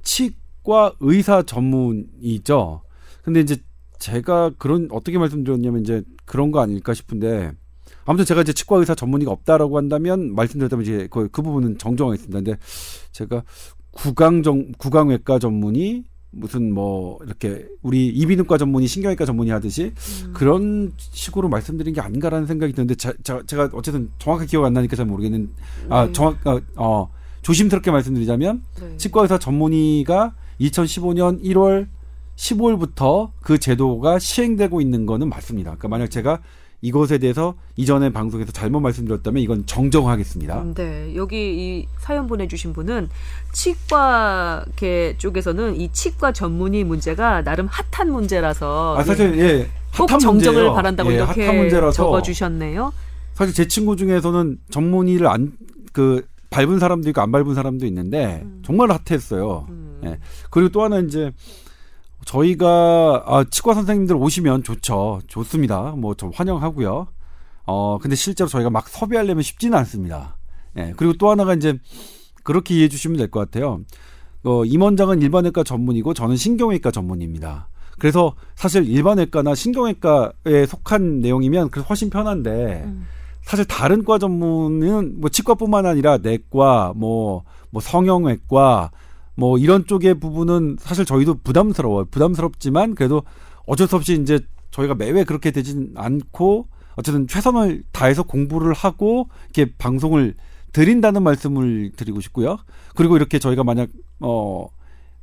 치과 의사 전문이죠. 근데 이제 제가 그런 어떻게 말씀드렸냐면 이제 그런 거 아닐까 싶은데 아무튼 제가 이제 치과 의사 전문의가 없다라고 한다면 말씀드렸다면 이제 그, 그 부분은 정정하겠습니다. 근데 제가 구강정 구강외과 전문의 무슨 뭐 이렇게 우리 이비인후과 전문의 신경외과 전문의 하듯이 그런 식으로 말씀드린 게 아닌가라는 생각이 드는데 자, 자, 제가 어쨌든 정확하게 기억 안 나니까 잘 모르겠는 아 네. 정확 어, 어 조심스럽게 말씀드리자면 네. 치과 의사 전문의가 2015년 1월 15일부터 그 제도가 시행되고 있는 거는 맞습니다. 그러니까 만약 제가 이것에 대해서 이전에 방송에서 잘못 말씀드렸다면 이건 정정하겠습니다. 음, 네, 여기 이 사연 보내주신 분은 치과계 쪽에서는 이 치과 전문의 문제가 나름 핫한 문제라서 아 사실 예, 꼭 핫한 정정을 문제예요. 바란다고 예, 이렇게 핫한 문제라서 적어주셨네요. 사실 제 친구 중에서는 전문의를 안 그 밟은 사람도 있고 안 밟은 사람도 있는데 정말 핫했어요. 음. 예. 그리고 또 하나 이제 저희가 아, 치과 선생님들 오시면 좋죠. 좋습니다. 뭐 좀 환영하고요. 어 근데 실제로 저희가 막 섭외하려면 쉽지는 않습니다. 예. 그리고 또 하나가 이제 그렇게 이해해 주시면 될 것 같아요. 어, 임원장은 일반외과 전문이고 저는 신경외과 전문입니다. 그래서 사실 일반외과나 신경외과에 속한 내용이면 그래서 훨씬 편한데 음. 사실 다른 과 전문은 뭐 치과뿐만 아니라 내과, 뭐, 뭐 성형외과, 뭐 이런 쪽의 부분은 사실 저희도 부담스러워요. 부담스럽지만 그래도 어쩔 수 없이 이제 저희가 매회 그렇게 되진 않고 어쨌든 최선을 다해서 공부를 하고 이렇게 방송을 드린다는 말씀을 드리고 싶고요. 그리고 이렇게 저희가 만약 어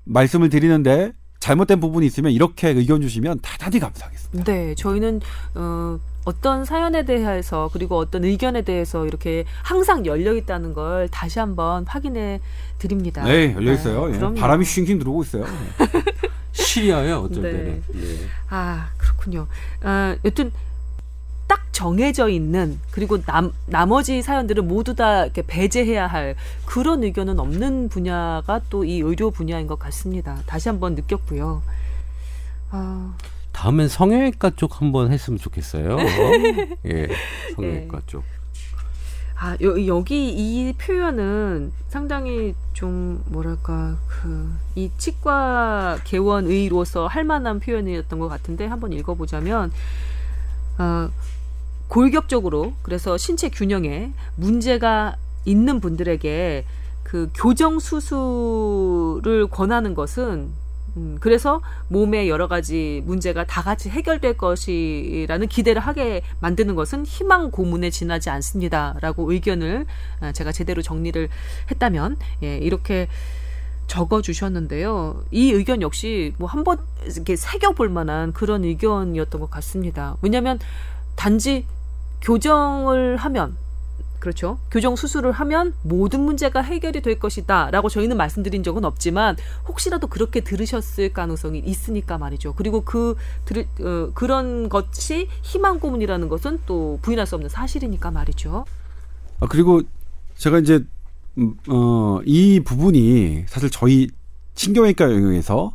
말씀을 드리는데 잘못된 부분이 있으면 이렇게 의견 주시면 대단히 감사하겠습니다. 네, 저희는 어, 어떤 사연에 대해서 그리고 어떤 의견에 대해서 이렇게 항상 열려 있다는 걸 다시 한번 확인해 드립니다. 네, 열려 있어요. 네, 예. 바람이 쉥쉥 들어오고 있어요. 시리아요 어쩔 네. 때는. 예. 아 그렇군요. 아, 여튼 딱 정해져 있는 그리고 남, 나머지 사연들은 모두 다 이렇게 배제해야 할 그런 의견은 없는 분야가 또 이 의료 분야인 것 같습니다. 다시 한번 느꼈고요. 아, 다음엔 성형외과 쪽 한번 했으면 좋겠어요. [laughs] 예, 성형외과 예. 쪽. 아 여, 여기 이 표현은 상당히 좀 뭐랄까 그 이 치과 개원의로서 할 만한 표현이었던 것 같은데 한번 읽어보자면 어, 골격적으로 그래서 신체 균형에 문제가 있는 분들에게 그 교정 수술을 권하는 것은 음, 그래서 몸의 여러 가지 문제가 다 같이 해결될 것이라는 기대를 하게 만드는 것은 희망 고문에 지나지 않습니다라고 의견을 아, 제가 제대로 정리를 했다면 예, 이렇게 적어 주셨는데요. 이 의견 역시 뭐 한번 이렇게 새겨 볼 만한 그런 의견이었던 것 같습니다. 왜냐하면 단지 교정을 하면 그렇죠. 교정 수술을 하면 모든 문제가 해결이 될 것이다 라고 저희는 말씀드린 적은 없지만 혹시라도 그렇게 들으셨을 가능성이 있으니까 말이죠. 그리고 그 들, 어, 그런 것이 희망 고문이라는 것은 또 부인할 수 없는 사실이니까 말이죠. 아, 그리고 제가 이제 음, 어, 이 부분이 사실 저희 신경외과 영역에서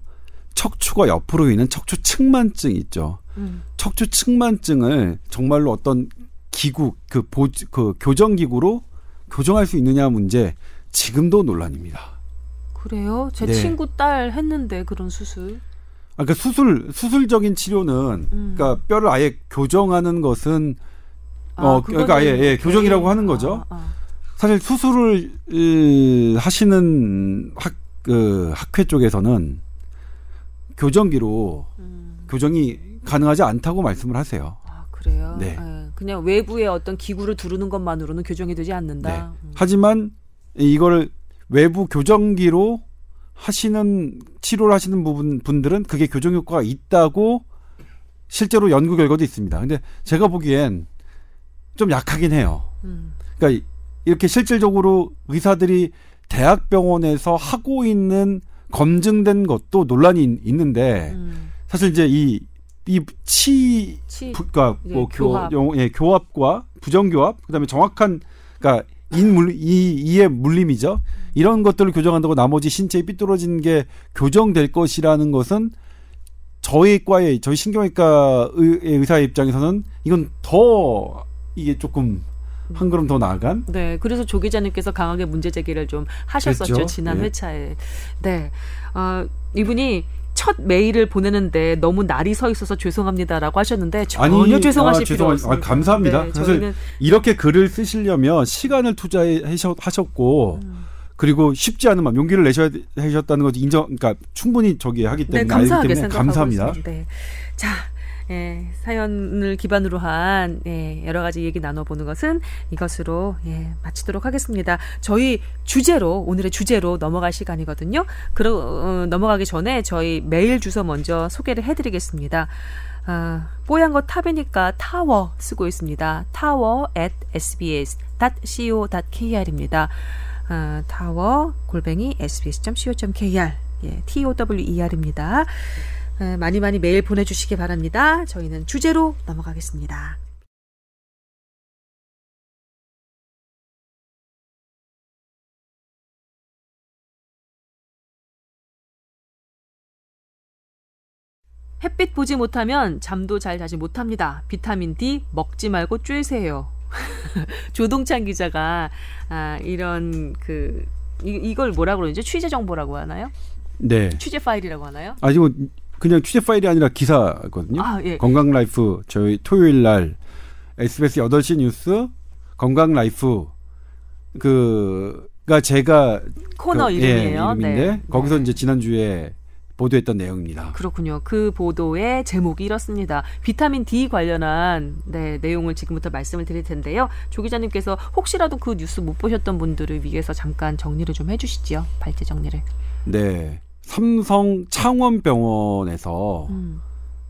척추가 옆으로 있는 척추 측만증 있죠. 음. 척추 측만증을 정말로 어떤 기구 그 보, 그 교정 기구로 교정할 수 있느냐 문제 지금도 논란입니다. 그래요? 제 네. 친구 딸 했는데 그런 수술. 아, 그러니까 수술 수술적인 치료는 음. 그러니까 뼈를 아예 교정하는 것은 어, 그거는 그러니까 아예, 예, 교정이라고 하는 거죠. 아, 아. 사실 수술을 으, 하시는 학, 그 학회 쪽에서는 교정기로 음. 교정이 가능하지 않다고 말씀을 하세요. 아, 그래요? 네. 예, 그냥 외부의 어떤 기구를 두르는 것만으로는 교정이 되지 네. 않는다. 음. 하지만 이거를 외부 교정기로 하시는 치료를 하시는 부분 분들은 그게 교정 효과가 있다고 실제로 연구 결과도 있습니다. 근데 제가 보기엔 좀 약하긴 해요. 음. 그러니까 이렇게 실질적으로 의사들이 대학병원에서 하고 있는 검증된 것도 논란이 있- 있는데 음. 사실 이제 이 이 치 치, 그러니까 예, 뭐 교합. 교, 용- 예, 교합과 부정교합 그다음에 정확한 그러니까 인물 이 이의 물림이죠. 이런 것들을 교정한다고 나머지 신체에 삐뚤어진 게 교정될 것이라는 것은 저희 과의 저희 신경외과 의, 의사의 입장에서는 이건 더 이게 조금 한 걸음 더 나아간 네, 그래서 조 기자님께서 강하게 문제 제기를 좀 하셨었죠 그랬죠. 지난 예. 회차에. 네, 어, 이분이 첫 메일을 보내는데 너무 날이 서 있어서 죄송합니다라고 하셨는데 전혀 아니, 죄송하실 아, 필요 죄송합- 없습니다. 아, 감사합니다. 네, 사실 이렇게 글을 쓰시려면 시간을 투자하셨고 그리고 쉽지 않은 마음 용기를 내셔야 하셨다는 것도 인정 그러니까 충분히 저기 하기 네, 때문에 감사하게 알기 때문에 감사합니다. 있습니다. 네. 자, 예, 사연을 기반으로 한 예, 여러 가지 얘기 나눠보는 것은 이것으로 예, 마치도록 하겠습니다. 저희 주제로 오늘의 주제로 넘어갈 시간이거든요. 그러, 어, 넘어가기 전에 저희 메일 주소 먼저 소개를 해드리겠습니다. 아, 뽀얀 거 탑이니까 타워 쓰고 있습니다. tower at sbs.co.kr입니다. 아, 타워 골뱅이 sbs.co.kr 예, tower입니다. 에, 많이 많이 메일 보내주시기 바랍니다. 저희는 주제로 넘어가겠습니다. 햇빛 보지 못하면 잠도 잘 자지 못합니다. 비타민 D 먹지 말고 쬐세요. [laughs] 조동찬 기자가 아, 이런 그 이, 이걸 뭐라 그러는지 취재 정보라고 하나요? 네. 취재 파일이라고 하나요? 아직 뭐 그냥 취재 파일이 아니라 기사거든요. 아, 예. 건강 라이프 저희 토요일 날 SBS 8시 뉴스 건강 라이프 그가 제가 코너 그, 이름이에요. 예, 이름인데 네. 거기서 네. 이제 지난주에 보도했던 내용입니다. 그렇군요. 그 보도의 제목이 이렇습니다. 비타민 D 관련한 네, 내용을 지금부터 말씀을 드릴 텐데요. 조 기자님께서 혹시라도 그 뉴스 못 보셨던 분들을 위해서 잠깐 정리를 좀 해주시지요. 발제 정리를. 네. 삼성 창원병원에서 음.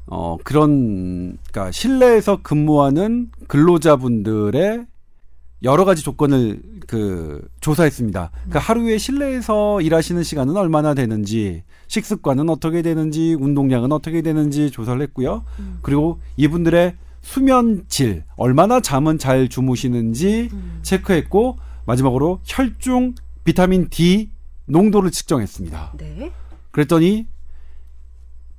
어 그런 그러니까 실내에서 근무하는 근로자분들의 여러 가지 조건을 그 조사했습니다. 그러니까 하루에 실내에서 일하시는 시간은 얼마나 되는지, 식습관은 어떻게 되는지, 운동량은 어떻게 되는지 조사를 했고요. 음. 그리고 이분들의 수면 질, 얼마나 잠은 잘 주무시는지 음. 체크했고 마지막으로 혈중 비타민 D 농도를 측정했습니다. 네. 그랬더니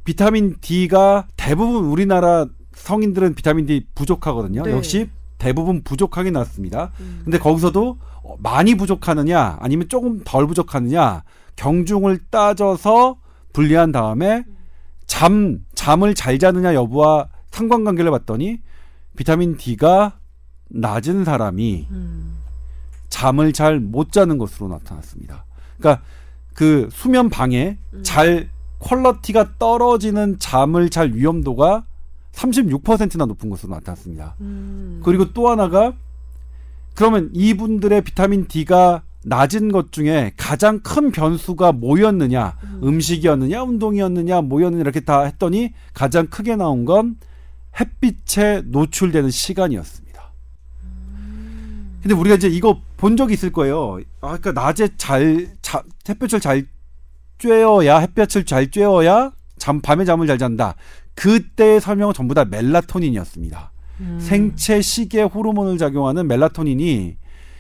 비타민 D가 대부분 우리나라 성인들은 비타민 D 부족하거든요. 네. 역시 대부분 부족하게 나왔습니다. 음. 근데 거기서도 어, 많이 부족하느냐 아니면 조금 덜 부족하느냐 경중을 따져서 분리한 다음에 잠 잠을 잘 자느냐 여부와 상관관계를 봤더니 비타민 D가 낮은 사람이 음. 잠을 잘 못 자는 것으로 나타났습니다. 그러니까 그 수면 방해 잘 퀄러티가 떨어지는 잠을 잘 위험도가 36%나 높은 것으로 나타났습니다. 음. 그리고 또 하나가 그러면 이분들의 비타민 D가 낮은 것 중에 가장 큰 변수가 뭐였느냐? 음. 식이었느냐 운동이었느냐, 뭐였느냐 이렇게 다 했더니 가장 크게 나온 건 햇빛에 노출되는 시간이었습니다. 근데 우리가 이제 이거 본 적이 있을 거예요. 아, 그러니까 낮에 잘 자, 햇볕을 잘 쬐어야 햇볕을 잘 쬐어야 잠 밤에 잠을 잘 잔다. 그때의 설명은 전부 다 멜라토닌이었습니다. 음. 생체 시계 호르몬을 작용하는 멜라토닌이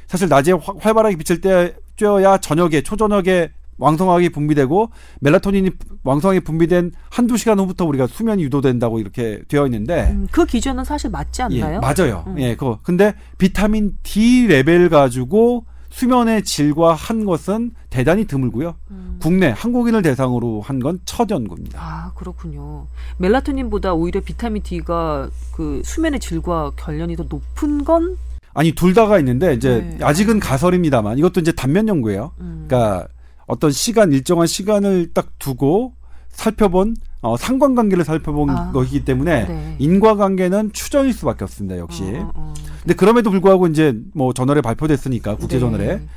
사실 낮에 화- 활발하게 비칠 때 쬐어야 저녁에 초저녁에 왕성하게 분비되고 멜라토닌이 왕성하게 분비된 한두 시간 후부터 우리가 수면이 유도된다고 이렇게 되어 있는데 음, 그 기준은 사실 맞지 않나요? 예, 맞아요. 음. 예, 그거. 근데 비타민 D 레벨 가지고 수면의 질과 한 것은 대단히 드물고요. 음. 국내 한국인을 대상으로 한 건 첫 연구입니다. 아 그렇군요. 멜라토닌보다 오히려 비타민 D가 그 수면의 질과 관련이 더 높은 건 아니 둘 다가 있는데 이제 네. 아직은 가설입니다만 이것도 이제 단면 연구예요. 음. 그러니까 어떤 시간 일정한 시간을 딱 두고 살펴본 어, 상관관계를 살펴본 아. 것이기 때문에 네. 인과관계는 추정일 수밖에 없습니다. 역시. 어, 어, 어. 근데 그럼에도 불구하고 이제 뭐 저널에 발표됐으니까 국제 저널에 네.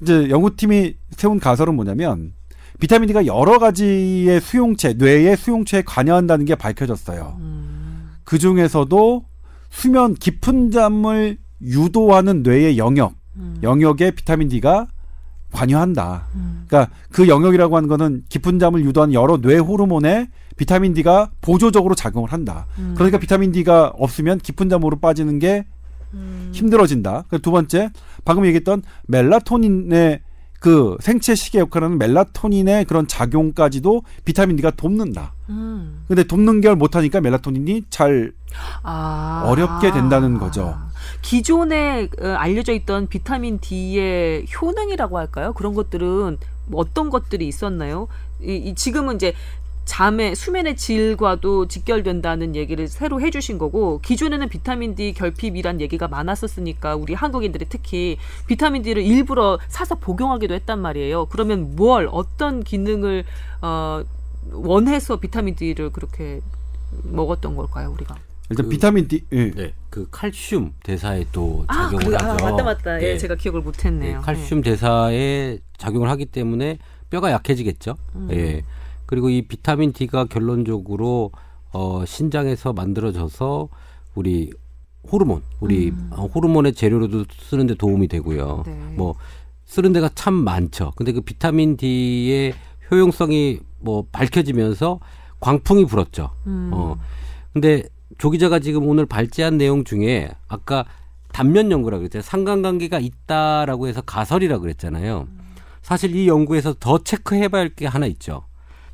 이제 연구팀이 세운 가설은 뭐냐면 비타민 D가 여러 가지의 수용체, 뇌의 수용체에 관여한다는 게 밝혀졌어요. 음. 그 중에서도 수면 깊은 잠을 유도하는 뇌의 영역, 음. 영역에 비타민 D가 관여한다. 음. 그러니까 그 영역이라고 하는 거는 깊은 잠을 유도하는 여러 뇌 호르몬에 비타민 D가 보조적으로 작용을 한다. 음. 그러니까 비타민 D가 없으면 깊은 잠으로 빠지는 게 음. 힘들어진다. 그두 번째, 방금 얘기했던 멜라토닌의 그 생체 시계 역할하는 멜라토닌의 그런 작용까지도 비타민 D가 돕는다. 음. 근데 돕는 걸 못하니까 멜라토닌이 잘 아. 어렵게 된다는 거죠. 기존에 어, 알려져 있던 비타민 D의 효능이라고 할까요? 그런 것들은 뭐 어떤 것들이 있었나요? 이, 이 지금은 이제 잠의 수면의 질과도 직결된다는 얘기를 새로 해주신 거고 기존에는 비타민 D 결핍이란 얘기가 많았었으니까 우리 한국인들이 특히 비타민 D를 일부러 사서 복용하기도 했단 말이에요. 그러면 뭘 어떤 기능을 어, 원해서 비타민 D를 그렇게 먹었던 걸까요, 우리가? 일단 그- 비타민 D 예. 네, 그 칼슘 대사에 또 아, 작용을 그래, 아, 하죠. 맞다, 맞다. 예, 네. 제가 기억을 네, 못했네요. 칼슘 대사에 작용을 하기 때문에 뼈가 약해지겠죠. 음. 예. 그리고 이 비타민 D가 결론적으로 어, 신장에서 만들어져서 우리 호르몬, 우리 어, 호르몬의 재료로도 쓰는데 도움이 되고요. 네. 뭐 쓰는 데가 참 많죠. 근데 그 비타민 D의 효용성이 뭐 밝혀지면서 광풍이 불었죠. 음. 어. 근데 조 기자가 지금 오늘 발제한 내용 중에 아까 단면 연구라 그랬잖아요. 상관관계가 있다라고 해서 가설이라 그랬잖아요. 사실 이 연구에서 더 체크해 봐야 할 게 하나 있죠.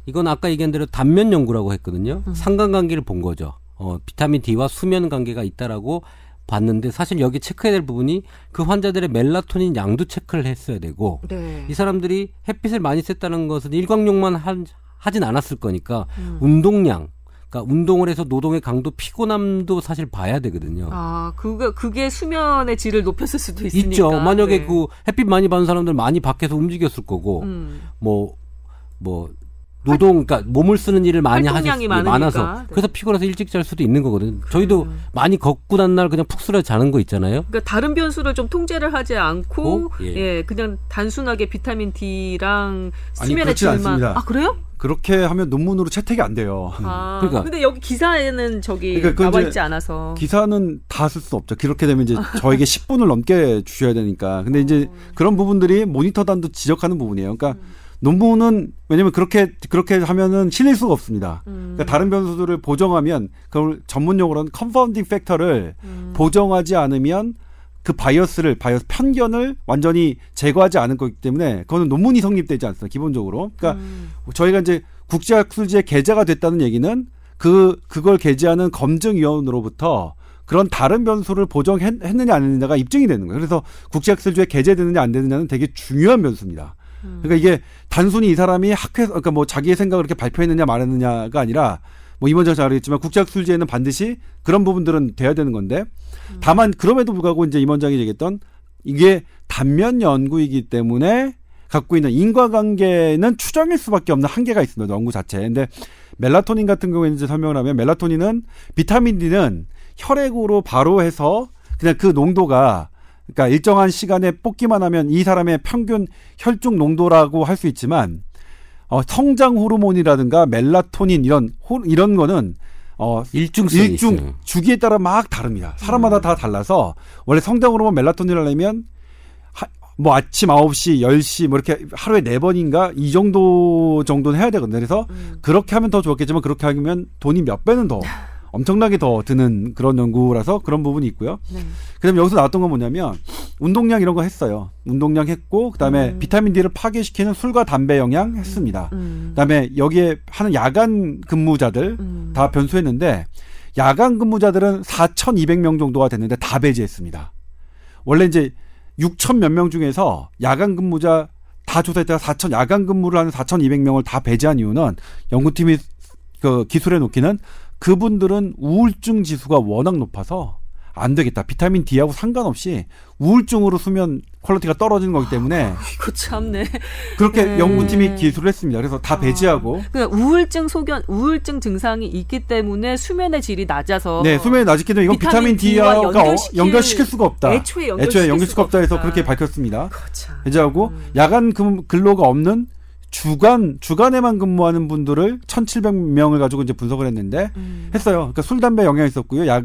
이건 아까 얘기한 대로 단면 연구라고 했거든요. 상관관계를 본 거죠. 어, 비타민 D와 수면 관계가 있다라고 봤는데 사실 여기 체크해야 될 부분이 그 환자들의 멜라토닌 양도 체크를 했어야 되고 네. 이 사람들이 햇빛을 많이 쐈다는 것은 일광욕만 한, 하진 않았을 거니까 음. 운동량, 그러니까 운동을 해서 노동의 강도, 피곤함도 사실 봐야 되거든요. 아, 그게 그게 수면의 질을 높였을 수도 있으니까. 있죠. 만약에 네. 그 햇빛 많이 받는 사람들 많이 밖에서 움직였을 거고 음. 뭐뭐 노동, 그러니까 몸을 쓰는 일을 많이 하셨 많으니까. 많아서 네. 그래서 피곤해서 일찍 잘 수도 있는 거거든요. 저희도 많이 걷고 난 날 그냥 푹 쓰러 자는 거 있잖아요. 그러니까 다른 변수를 좀 통제를 하지 않고 어? 예. 예. 그냥 단순하게 비타민 D랑 수면의 질만. 아 그래요? 그렇게 하면 논문으로 채택이 안 돼요. 아 [laughs] 그러니까. 근데 여기 기사에는 저기 그러니까 나와 있지 않아서 기사는 다 쓸 수 없죠. 그렇게 되면 이제 [laughs] 저에게 10분을 넘게 주셔야 되니까. 근데 이제 그런 부분들이 모니터단도 지적하는 부분이에요. 그러니까 논문은 왜냐면 그렇게 그렇게 하면은 실릴 수가 없습니다. 음. 그러니까 다른 변수들을 보정하면 그걸 전문 용어로는 confounding factor를 음. 보정하지 않으면 그 bias를 bias 편견을 완전히 제거하지 않을 거기 때문에 그거는 논문이 성립되지 않습니다. 기본적으로. 그러니까 음. 저희가 이제 국제학술지에 게재가 됐다는 얘기는 그 그걸 게재하는 검증위원으로부터 그런 다른 변수를 보정했느냐 안 했느냐가 입증이 되는 거예요. 그래서 국제학술지에 게재되느냐 안 되느냐는 되게 중요한 변수입니다. 그러니까 이게 단순히 이 사람이 학회 그러니까 뭐 자기의 생각을 이렇게 발표했느냐 말했느냐가 아니라 뭐 임원장 잘 알겠지만 국제학술지에는 반드시 그런 부분들은 돼야 되는 건데 다만 그럼에도 불구하고 이제 임원장이 얘기했던 이게 단면 연구이기 때문에 갖고 있는 인과관계는 추정일 수밖에 없는 한계가 있습니다. 연구 자체에. 근데 멜라토닌 같은 경우에는 이제 설명을 하면 멜라토닌은 비타민 D는 혈액으로 바로 해서 그냥 그 농도가 그러니까 일정한 시간에 뽑기만 하면 이 사람의 평균 혈중 농도라고 할 수 있지만 어, 성장 호르몬이라든가 멜라토닌 이런 호, 이런 거는 어, 일중성이 일중 있어요. 주기에 따라 막 다릅니다. 사람마다 다 달라서 원래 성장 호르몬 멜라토닌을 하려면 하, 뭐 아침 9시, 10시 뭐 이렇게 하루에 네 번인가 이 정도 정도는 해야 되거든요. 그래서 음. 그렇게 하면 더 좋겠지만 그렇게 하면 돈이 몇 배는 더 [laughs] 엄청나게 더 드는 그런 연구라서 그런 부분이 있고요. 네. 그다음에 여기서 나왔던 건 뭐냐면 운동량 이런 거 했어요. 운동량 했고 그다음에 음. 비타민 D를 파괴시키는 술과 담배 영양 했습니다. 음. 그다음에 여기에 하는 야간 근무자들 음. 다 변수했는데 야간 근무자들은 4,200명 정도가 됐는데 다 배제했습니다. 원래 이제 6천 몇 명 중에서 야간 근무자 다 조사했다가 4천 야간 근무를 하는 4,200명을 다 배제한 이유는 연구팀이 그 기술해 놓기는 그분들은 우울증 지수가 워낙 높아서 안 되겠다. 비타민 D하고 상관없이 우울증으로 수면 quality가 떨어지는 거기 때문에 [laughs] 이거 참네. 그렇게 네. 연구팀이 기술을 했습니다. 그래서 다 배제하고 그러니까 우울증 소견 우울증 증상이 있기 때문에 수면의 질이 낮아서 네, 수면이 낮기 때문에 이건 비타민 D와 연결시킬- 연결시킬 수가 없다. 애초에 연결시킬 애초에 연결 수가 없다 해서. 그렇게 밝혔습니다. 거참. 배제하고 음. 야간 근, 근로가 없는 주간 주간에만 근무하는 분들을 1,700명을 가지고 이제 분석을 했는데 음. 했어요. 그러니까 술 담배 영향이 있었고요. 약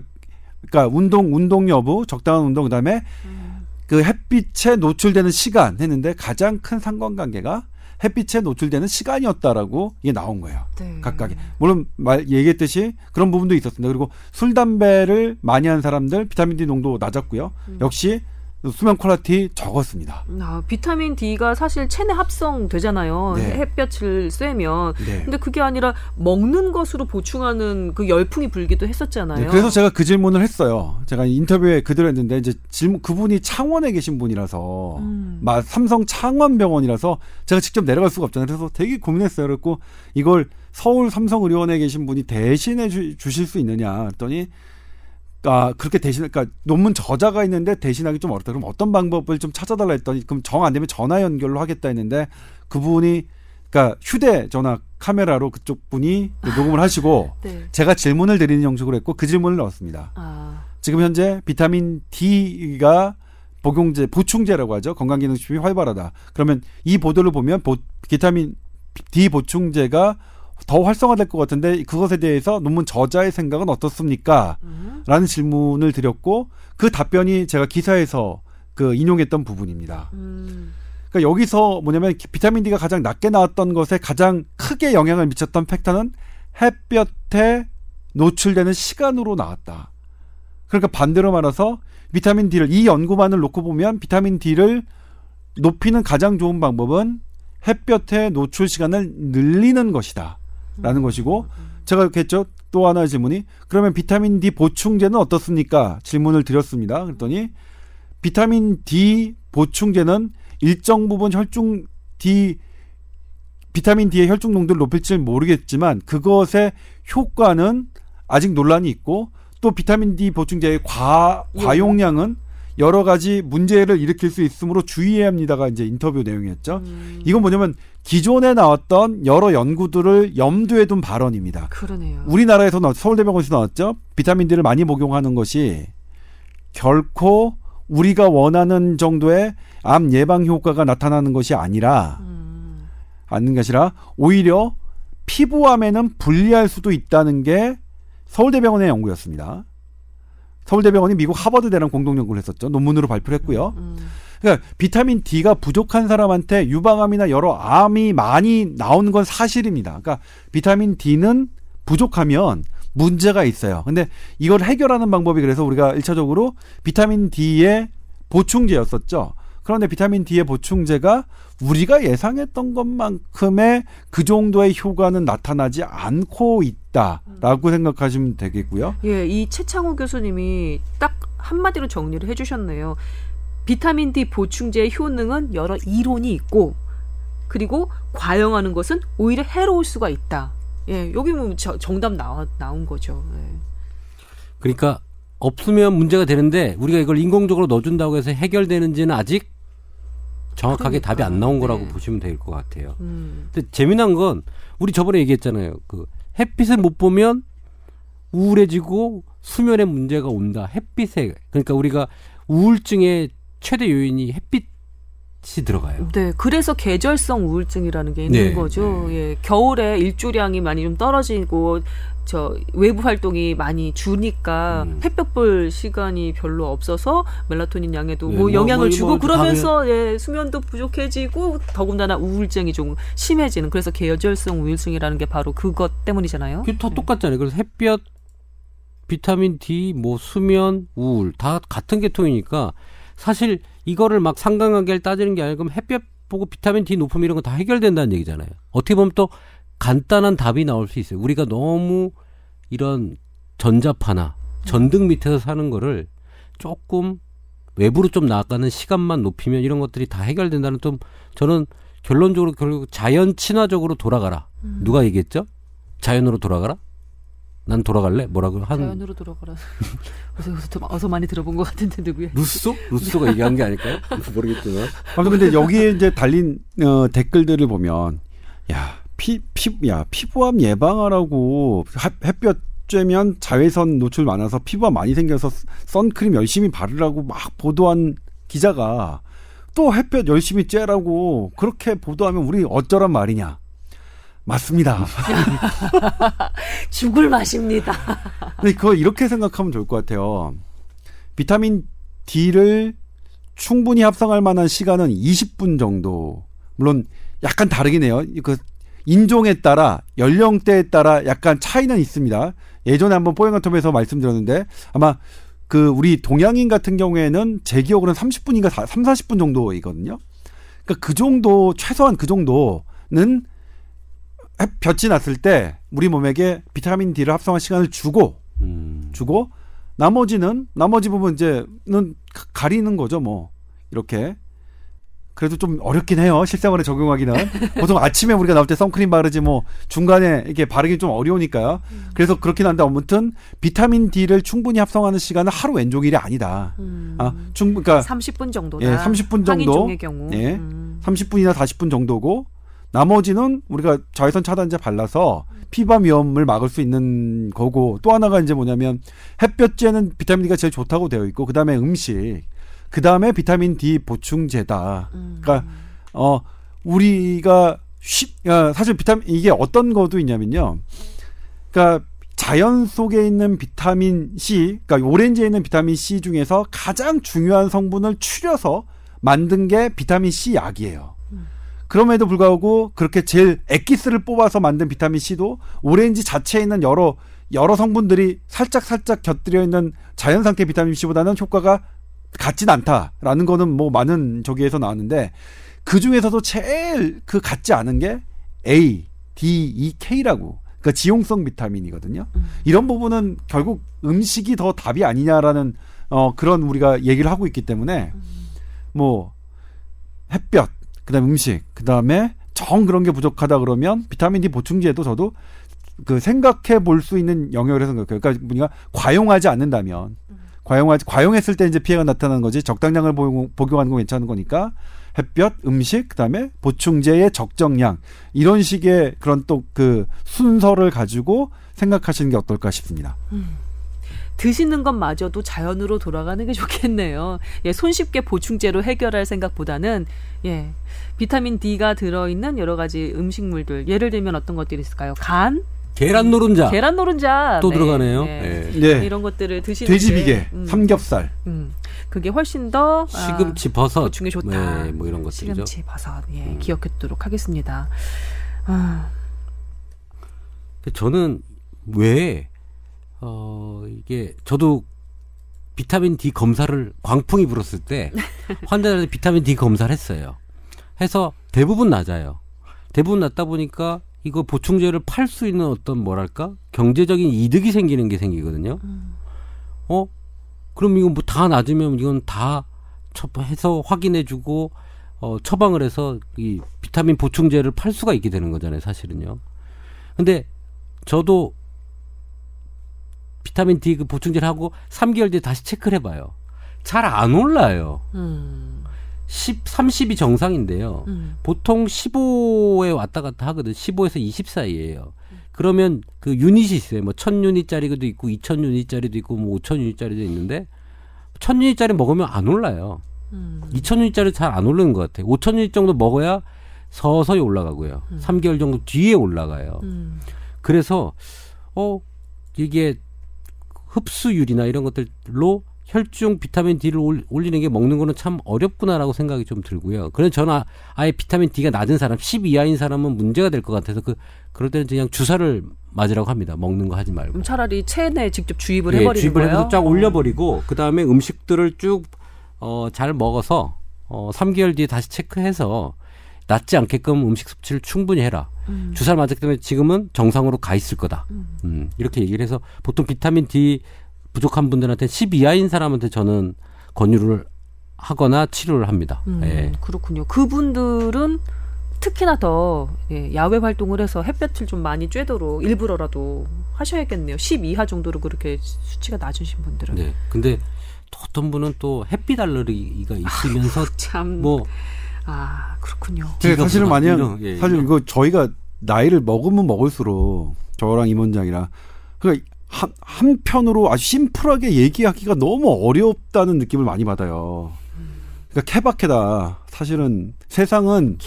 그러니까 운동 운동 여부, 적당한 운동 그다음에 음. 그 햇빛에 노출되는 시간 했는데 가장 큰 상관관계가 햇빛에 노출되는 시간이었다라고 이게 나온 거예요. 네. 각각이 물론 말 얘기했듯이 그런 부분도 있었습니다. 그리고 술 담배를 많이 한 사람들 비타민 D 농도 낮았고요. 음. 역시 수면 quality 적었습니다. 아, 비타민 D가 사실 체내 합성 되잖아요. 네. 햇볕을 쐬면. 네. 근데 그게 아니라 먹는 것으로 보충하는 그 열풍이 불기도 했었잖아요. 네, 그래서 제가 그 질문을 했어요. 제가 인터뷰에 그대로 했는데 이제 질문 그분이 창원에 계신 분이라서 음. 마- 삼성 창원병원이라서 제가 직접 내려갈 수가 없잖아요. 그래서 되게 고민했어요. 그랬고 이걸 서울 삼성의료원에 계신 분이 대신해 주, 주실 수 있느냐 했더니 아 그렇게 대신 그러니까 논문 저자가 있는데 대신하기 좀 어렵다. 그럼 어떤 방법을 좀 찾아달라 했더니 그럼 정 안 되면 전화 연결로 하겠다 했는데 그분이 그러니까 휴대전화 카메라로 그쪽 분이 녹음을 하시고 [laughs] 네. 제가 질문을 드리는 형식으로 했고 그 질문을 넣었습니다. 아, 지금 현재 비타민 D가 복용제 보충제라고 하죠. 건강기능식품이 활발하다. 그러면 이 보도를 보면 보, 비타민 D 보충제가 더 활성화될 것 같은데 그것에 대해서 논문 저자의 생각은 어떻습니까? 음. 라는 질문을 드렸고 그 답변이 제가 기사에서 그 인용했던 부분입니다. 음. 그러니까 여기서 뭐냐면 비타민 D가 가장 낮게 나왔던 것에 가장 크게 영향을 미쳤던 팩터는 햇볕에 노출되는 시간으로 나왔다. 그러니까 반대로 말해서 비타민 D를 이 연구만을 놓고 보면 비타민 D를 높이는 가장 좋은 방법은 햇볕의 노출 시간을 늘리는 것이다. 라는 것이고 제가 이렇게 했죠. 또 하나의 질문이 그러면 비타민 D 보충제는 어떻습니까? 질문을 드렸습니다. 그랬더니 비타민 D 보충제는 일정 부분 혈중 D 비타민 D의 혈중 농도를 높일지는 모르겠지만 그것의 효과는 아직 논란이 있고 또 비타민 D 보충제의 과 과용량은 여러 가지 문제를 일으킬 수 있으므로 주의해야 합니다가 이제 인터뷰 내용이었죠. 음. 이건 뭐냐면 기존에 나왔던 여러 연구들을 염두에 둔 발언입니다. 그러네요. 우리나라에서 나왔, 서울대병원에서 나왔죠. 비타민 D를 많이 복용하는 것이 결코 우리가 원하는 정도의 암 예방 효과가 나타나는 것이 아니라 음. 않는 것이 아니라 오히려 피부암에는 불리할 수도 있다는 게 서울대병원의 연구였습니다. 서울대병원이 미국 하버드대랑 공동 연구를 했었죠. 논문으로 발표를 했고요. 음. 그러니까 비타민 D가 부족한 사람한테 유방암이나 여러 암이 많이 나오는 건 사실입니다. 그러니까 비타민 D는 부족하면 문제가 있어요. 근데 이걸 해결하는 방법이 그래서 우리가 일차적으로 비타민 D의 보충제였었죠. 그런데 비타민 D의 보충제가 우리가 예상했던 것만큼의 그 정도의 효과는 나타나지 않고 있다라고 생각하시면 되겠고요. 예, 이 최창호 교수님이 딱 한마디로 정리를 해주셨네요. 비타민 D 보충제의 효능은 여러 이론이 있고, 그리고 과용하는 것은 오히려 해로울 수가 있다. 예, 여기 뭐 저- 정답 나와, 나온 거죠. 예. 그러니까 없으면 문제가 되는데 우리가 이걸 인공적으로 넣어준다고 해서 해결되는지는 아직 정확하게 그러니까, 답이 안 나온 거라고 네. 보시면 될 것 같아요. 음, 근데 재미난 건 우리 저번에 얘기했잖아요. 그 햇빛을 못 보면 우울해지고 수면에 문제가 온다. 햇빛에 그러니까 우리가 우울증의 최대 요인이 햇빛 이 들어가요. 네, 그래서 계절성 우울증이라는 게 있는 네, 거죠. 예, 겨울에 일조량이 많이 좀 떨어지고 저 외부 활동이 많이 주니까 음. 햇볕 볼 시간이 별로 없어서 멜라토닌 양에도 네, 뭐 뭐, 영향을 뭐, 주고 뭐 그러면서 예, 수면도 부족해지고 더군다나 우울증이 좀 심해지는 그래서 계절성 우울증이라는 게 바로 그것 때문이잖아요. 그게 다 똑같잖아요. 그래서 햇볕, 비타민 D, 뭐 수면, 우울 다 같은 계통이니까 사실 이거를 막 상강하게 따지는 게 아니고 햇볕 보고 비타민 D 높음 이런 거 다 해결된다는 얘기잖아요. 어떻게 보면 또 간단한 답이 나올 수 있어요. 우리가 너무 이런 전자파나 전등 밑에서 사는 거를 조금 외부로 좀 나가는 시간만 높이면 이런 것들이 다 해결된다는 좀 저는 결론적으로 결국 자연 친화적으로 돌아가라. 누가 얘기했죠? 자연으로 돌아가라? 난 돌아갈래? 뭐라고 한 자연으로 돌아가라. [laughs] 어서, 어서, 어서 많이 들어본 것 같은데 누구야? 루소? 루소가 얘기한 게 아닐까요? 모르겠지만. 아무튼 근데 여기에 이제 달린 어, 댓글들을 보면 야, 피, 피, 야, 피부암 예방하라고 햇- 햇볕 쬐면 자외선 노출 많아서 피부가 많이 생겨서 선크림 열심히 바르라고 막 보도한 기자가 또 햇볕 열심히 쬐라고 그렇게 보도하면 우리 어쩌란 말이냐. 맞습니다. [laughs] 죽을 맛입니다. 근데 그거 이렇게 생각하면 좋을 것 같아요. 비타민 D를 충분히 합성할 만한 시간은 20분 정도. 물론 약간 다르긴 해요. 그 인종에 따라 연령대에 따라 약간 차이는 있습니다. 예전에 한번 뽀얀거텀에서 말씀드렸는데 아마 그 우리 동양인 같은 경우에는 제 기억으로는 30분인가 3, 40분 정도이거든요. 그러니까 그 정도 최소한 그 정도는 햇 볕이 났을 때 우리 몸에게 비타민 D를 합성할 시간을 주고 음. 주고 나머지는 나머지 부분 이제는 가- 가리는 거죠 뭐 이렇게 그래도 좀 어렵긴 해요 실생활에 적용하기는 [laughs] 보통 아침에 우리가 나올 때 선크림 바르지 뭐 중간에 이게 바르기 좀 어려우니까요 그래서 그렇긴 한데 아무튼 비타민 D를 충분히 합성하는 시간은 하루 왼종일이 아니다 음, 아충 그러니까 30분 정도다. 예, 30분 정도. 경우. 예. 음. 30분이나 40분 정도고 나머지는 우리가 자외선 차단제 발라서 피부암 위험을 막을 수 있는 거고 또 하나가 이제 뭐냐면 햇볕쬐는 비타민 D가 제일 좋다고 되어 있고 그다음에 음식 그다음에 비타민 D 보충제다. 음. 그러니까 어 우리가 쉽, 아, 사실 비타민 이게 어떤 것도 있냐면요. 그러니까 자연 속에 있는 비타민 C, 그러니까 오렌지에 있는 비타민 C 중에서 가장 중요한 성분을 추려서 만든 게 비타민 C 약이에요. 그럼에도 불구하고 그렇게 제일 엑기스를 뽑아서 만든 비타민 C도 오렌지 자체에 있는 여러 여러 성분들이 살짝 살짝 곁들여 있는 자연 상태 비타민 C보다는 효과가 같진 않다라는 거는 뭐 많은 저기에서 나왔는데 그 중에서도 제일 그 같지 않은 게 A, D, E, K라고. 그러니까 지용성 비타민이거든요. 이런 부분은 결국 음식이 더 답이 아니냐라는 어 그런 우리가 얘기를 하고 있기 때문에 뭐 햇볕, 그다음에 음식, 그다음에 정 그런 게 부족하다 그러면 비타민 D 보충제도 저도 그 생각해 볼 수 있는 영역을 생각해요. 그러니까 우리가 과용하지 않는다면 과용하지 과용했을 때 이제 피해가 나타나는 거지 적당량을 복용, 복용하는 건 괜찮은 거니까 햇볕, 음식, 그다음에 보충제의 적정량 이런 식의 그런 또 그 순서를 가지고 생각하시는 게 어떨까 싶습니다. 드시는 것마저도 자연으로 돌아가는 게 좋겠네요. 예, 손쉽게 보충제로 해결할 생각보다는 예, 비타민 D가 들어있는 여러 가지 음식물들 예를 들면 어떤 것들이 있을까요? 간, 계란 노른자 계란 노른자 또 네, 들어가네요. 네. 예. 네. 이런 것들을 드시는 돼지비계, 게, 음, 삼겹살, 음, 그게 훨씬 더 아, 시금치 버섯 보충에 좋다. 네, 뭐 이런 것들이죠. 시금치, 버섯, 예, 음. 기억했도록 하겠습니다. 아, 저는 왜 어, 이게 저도 비타민 D 검사를 광풍이 불었을 때 [laughs] 환자들한테 비타민 D 검사를 했어요. 해서 대부분 낮아요. 대부분 낮다 보니까 이거 보충제를 팔 수 있는 어떤 뭐랄까 경제적인 이득이 생기는 게 생기거든요. 어? 그럼 이거 뭐 다 낮으면 이건 다 처- 해서 확인해주고 어, 처방을 해서 이 비타민 보충제를 팔 수가 있게 되는 거잖아요, 사실은요. 근데 저도 비타민 D 그 보충제를 하고 3개월 뒤에 다시 체크를 해봐요. 잘 안 올라요. 음, 10, 30이 정상인데요. 음, 보통 15에 왔다 갔다 하거든. 15에서 20 사이에요. 그러면 그 유닛이 있어요. 뭐 1000유닛짜리도 있고 2000유닛짜리도 있고 뭐 5000유닛짜리도 있는데 1000유닛짜리 먹으면 안 올라요. 음. 2000유닛짜리 잘 안 오르는 것 같아요. 5000유닛 정도 먹어야 서서히 올라가고요. 3개월 정도 뒤에 올라가요. 음. 그래서 어 이게 흡수율이나 이런 것들로 혈중 비타민 D를 올- 올리는 게 먹는 거는 참 어렵구나라고 생각이 좀 들고요. 그래서 저는 아- 아예 비타민 D가 낮은 사람, 10 이하인 사람은 문제가 될 것 같아서 그 그럴 때는 그냥 주사를 맞으라고 합니다. 먹는 거 하지 말고. 그럼 차라리 체내에 직접 주입을 예, 해버리는 주입을 거예요. 해서 쫙 올려버리고 그 다음에 음식들을 쭉 어, 잘 먹어서 어, 3개월 뒤에 다시 체크해서 낫지 않게끔 음식 섭취를 충분히 해라. 음. 주사를 맞았기 때문에 지금은 정상으로 가 있을 거다. 음, 이렇게 얘기를 해서 보통 비타민 D 부족한 분들한테 10 이하인 사람한테 저는 권유를 하거나 치료를 합니다. 음, 예. 그렇군요. 그분들은 특히나 더 예, 야외 활동을 해서 햇볕을 좀 많이 쬐도록 일부러라도 하셔야겠네요. 10 이하 정도로 그렇게 수치가 낮으신 분들은 네. 근데 또 어떤 분은 또 햇빛 알러지가 [laughs] 있으면서 참뭐 아 그렇군요. 네, 사실은 만약 이런, 예, 사실. 이거 저희가 나이를 먹으면 먹을수록 저랑 임원장이랑 그러니까 한, 한편으로 아주 심플하게 얘기하기가 너무 어렵다는 느낌을 많이 받아요. 그러니까 케바케다. 사실은 세상은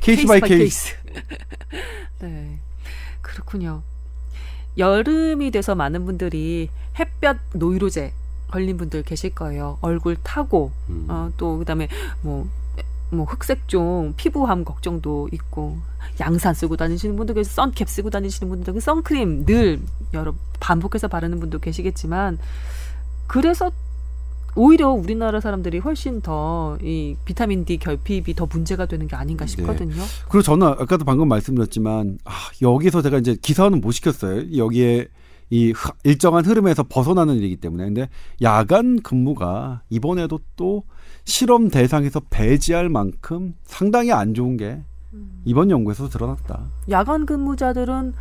case by case. [laughs] 네, 그렇군요. 여름이 돼서 많은 분들이 햇볕 노이로제 걸린 분들 계실 거예요. 얼굴 타고 음. 어, 또 그다음에 뭐. 뭐 흑색종 피부암 걱정도 있고 양산 쓰고 다니시는 분도 계시고 선캡 쓰고 다니시는 분도 계시고 선크림 늘 여러 반복해서 바르는 분도 계시겠지만 그래서 오히려 우리나라 사람들이 훨씬 더 이 비타민 D 결핍이 더 문제가 되는 게 아닌가 네. 싶거든요. 그리고 저는 아까도 방금 말씀드렸지만 아, 여기서 제가 이제 기사는 못 시켰어요. 여기에 이 흐- 일정한 흐름에서 벗어나는 일이기 때문에 근데 야간 근무가 이번에도 또 실험 대상에서 배제할 만큼 상당히 안 좋은 게 이번 연구에서 드러났다. 야간 근무자들은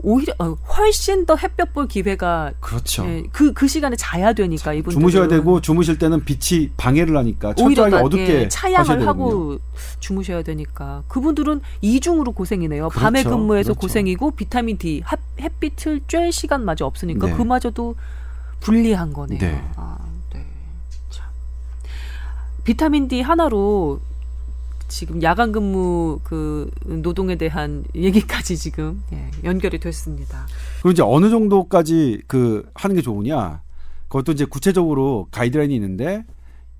오히려 어, 훨씬 더 햇볕 볼 기회가 그렇죠. 예, 그, 그 시간에 자야 되니까 이분들 주무셔야 되고 주무실 때는 빛이 방해를 하니까 철저하게 나- 어둡게 예, 차양을. 하고 주무셔야 되니까 그분들은 이중으로 고생이네요. 밤에 그렇죠. 근무해서 그렇죠. 고생이고 비타민 D 핫- 햇빛을 쬐 시간마저 없으니까 네. 그마저도 불리한 거네요. 네. 아. 비타민 D 하나로 지금 야간 근무 그 노동에 대한 얘기까지 지금 예, 연결이 됐습니다. 그럼 이제 어느 정도까지 그 하는 게 좋으냐? 그것도 이제 구체적으로 가이드라인이 있는데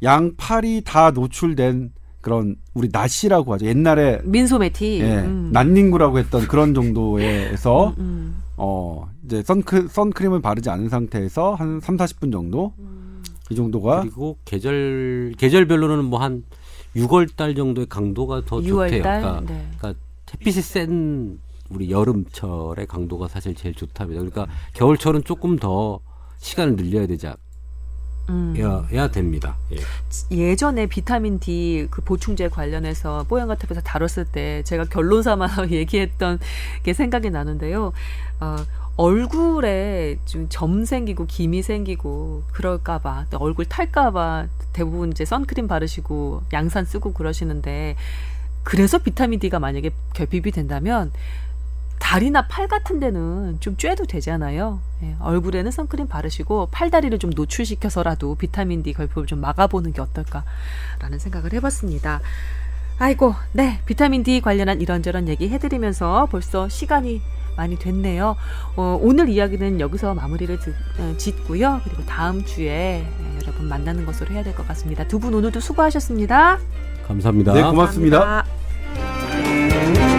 양팔이 다 노출된 그런 우리 나시라고 하죠. 옛날에 민소매티. 예, 음. 난닝구라고 했던 그런 정도에서 음, 어 이제 선크, 선크림을 바르지 않은 상태에서 한 3, 40분 정도 음. 이 정도가 그리고 계절 계절별로는 뭐 한 6월 달 정도의 강도가 더 6월 좋대요. 달. 그러니까, 네. 그러니까 햇빛이 센 우리 여름철의 강도가 사실 제일 좋답니다. 그러니까 겨울철은 조금 더 시간을 늘려야 되지 음. 않아야 됩니다. 예. 예전에 비타민 D 그 보충제 관련해서 뽀얀거탑에서 다뤘을 때 제가 결론 삼아서 [laughs] 얘기했던 게 생각이 나는데요. 어, 얼굴에 좀 점 생기고 기미 생기고 그럴까봐 또 얼굴 탈까봐 대부분 이제 선크림 바르시고 양산 쓰고 그러시는데 그래서 비타민 D가 만약에 결핍이 된다면 다리나 팔 같은 데는 좀 쬐도 되잖아요. 예, 얼굴에는 선크림 바르시고 팔다리를 좀 노출시켜서라도 비타민 D 결핍을 좀 막아보는 게 어떨까라는 생각을 해봤습니다. 아이고, 네, 비타민 D 관련한 이런저런 얘기 해드리면서 벌써 시간이 많이 됐네요. 어, 오늘 이야기는 여기서 마무리를 지, 어, 짓고요. 그리고 다음 주에 예, 여러분 만나는 것으로 해야 될 것 같습니다. 두 분 오늘도 수고하셨습니다. 감사합니다. 네, 고맙습니다 감사합니다.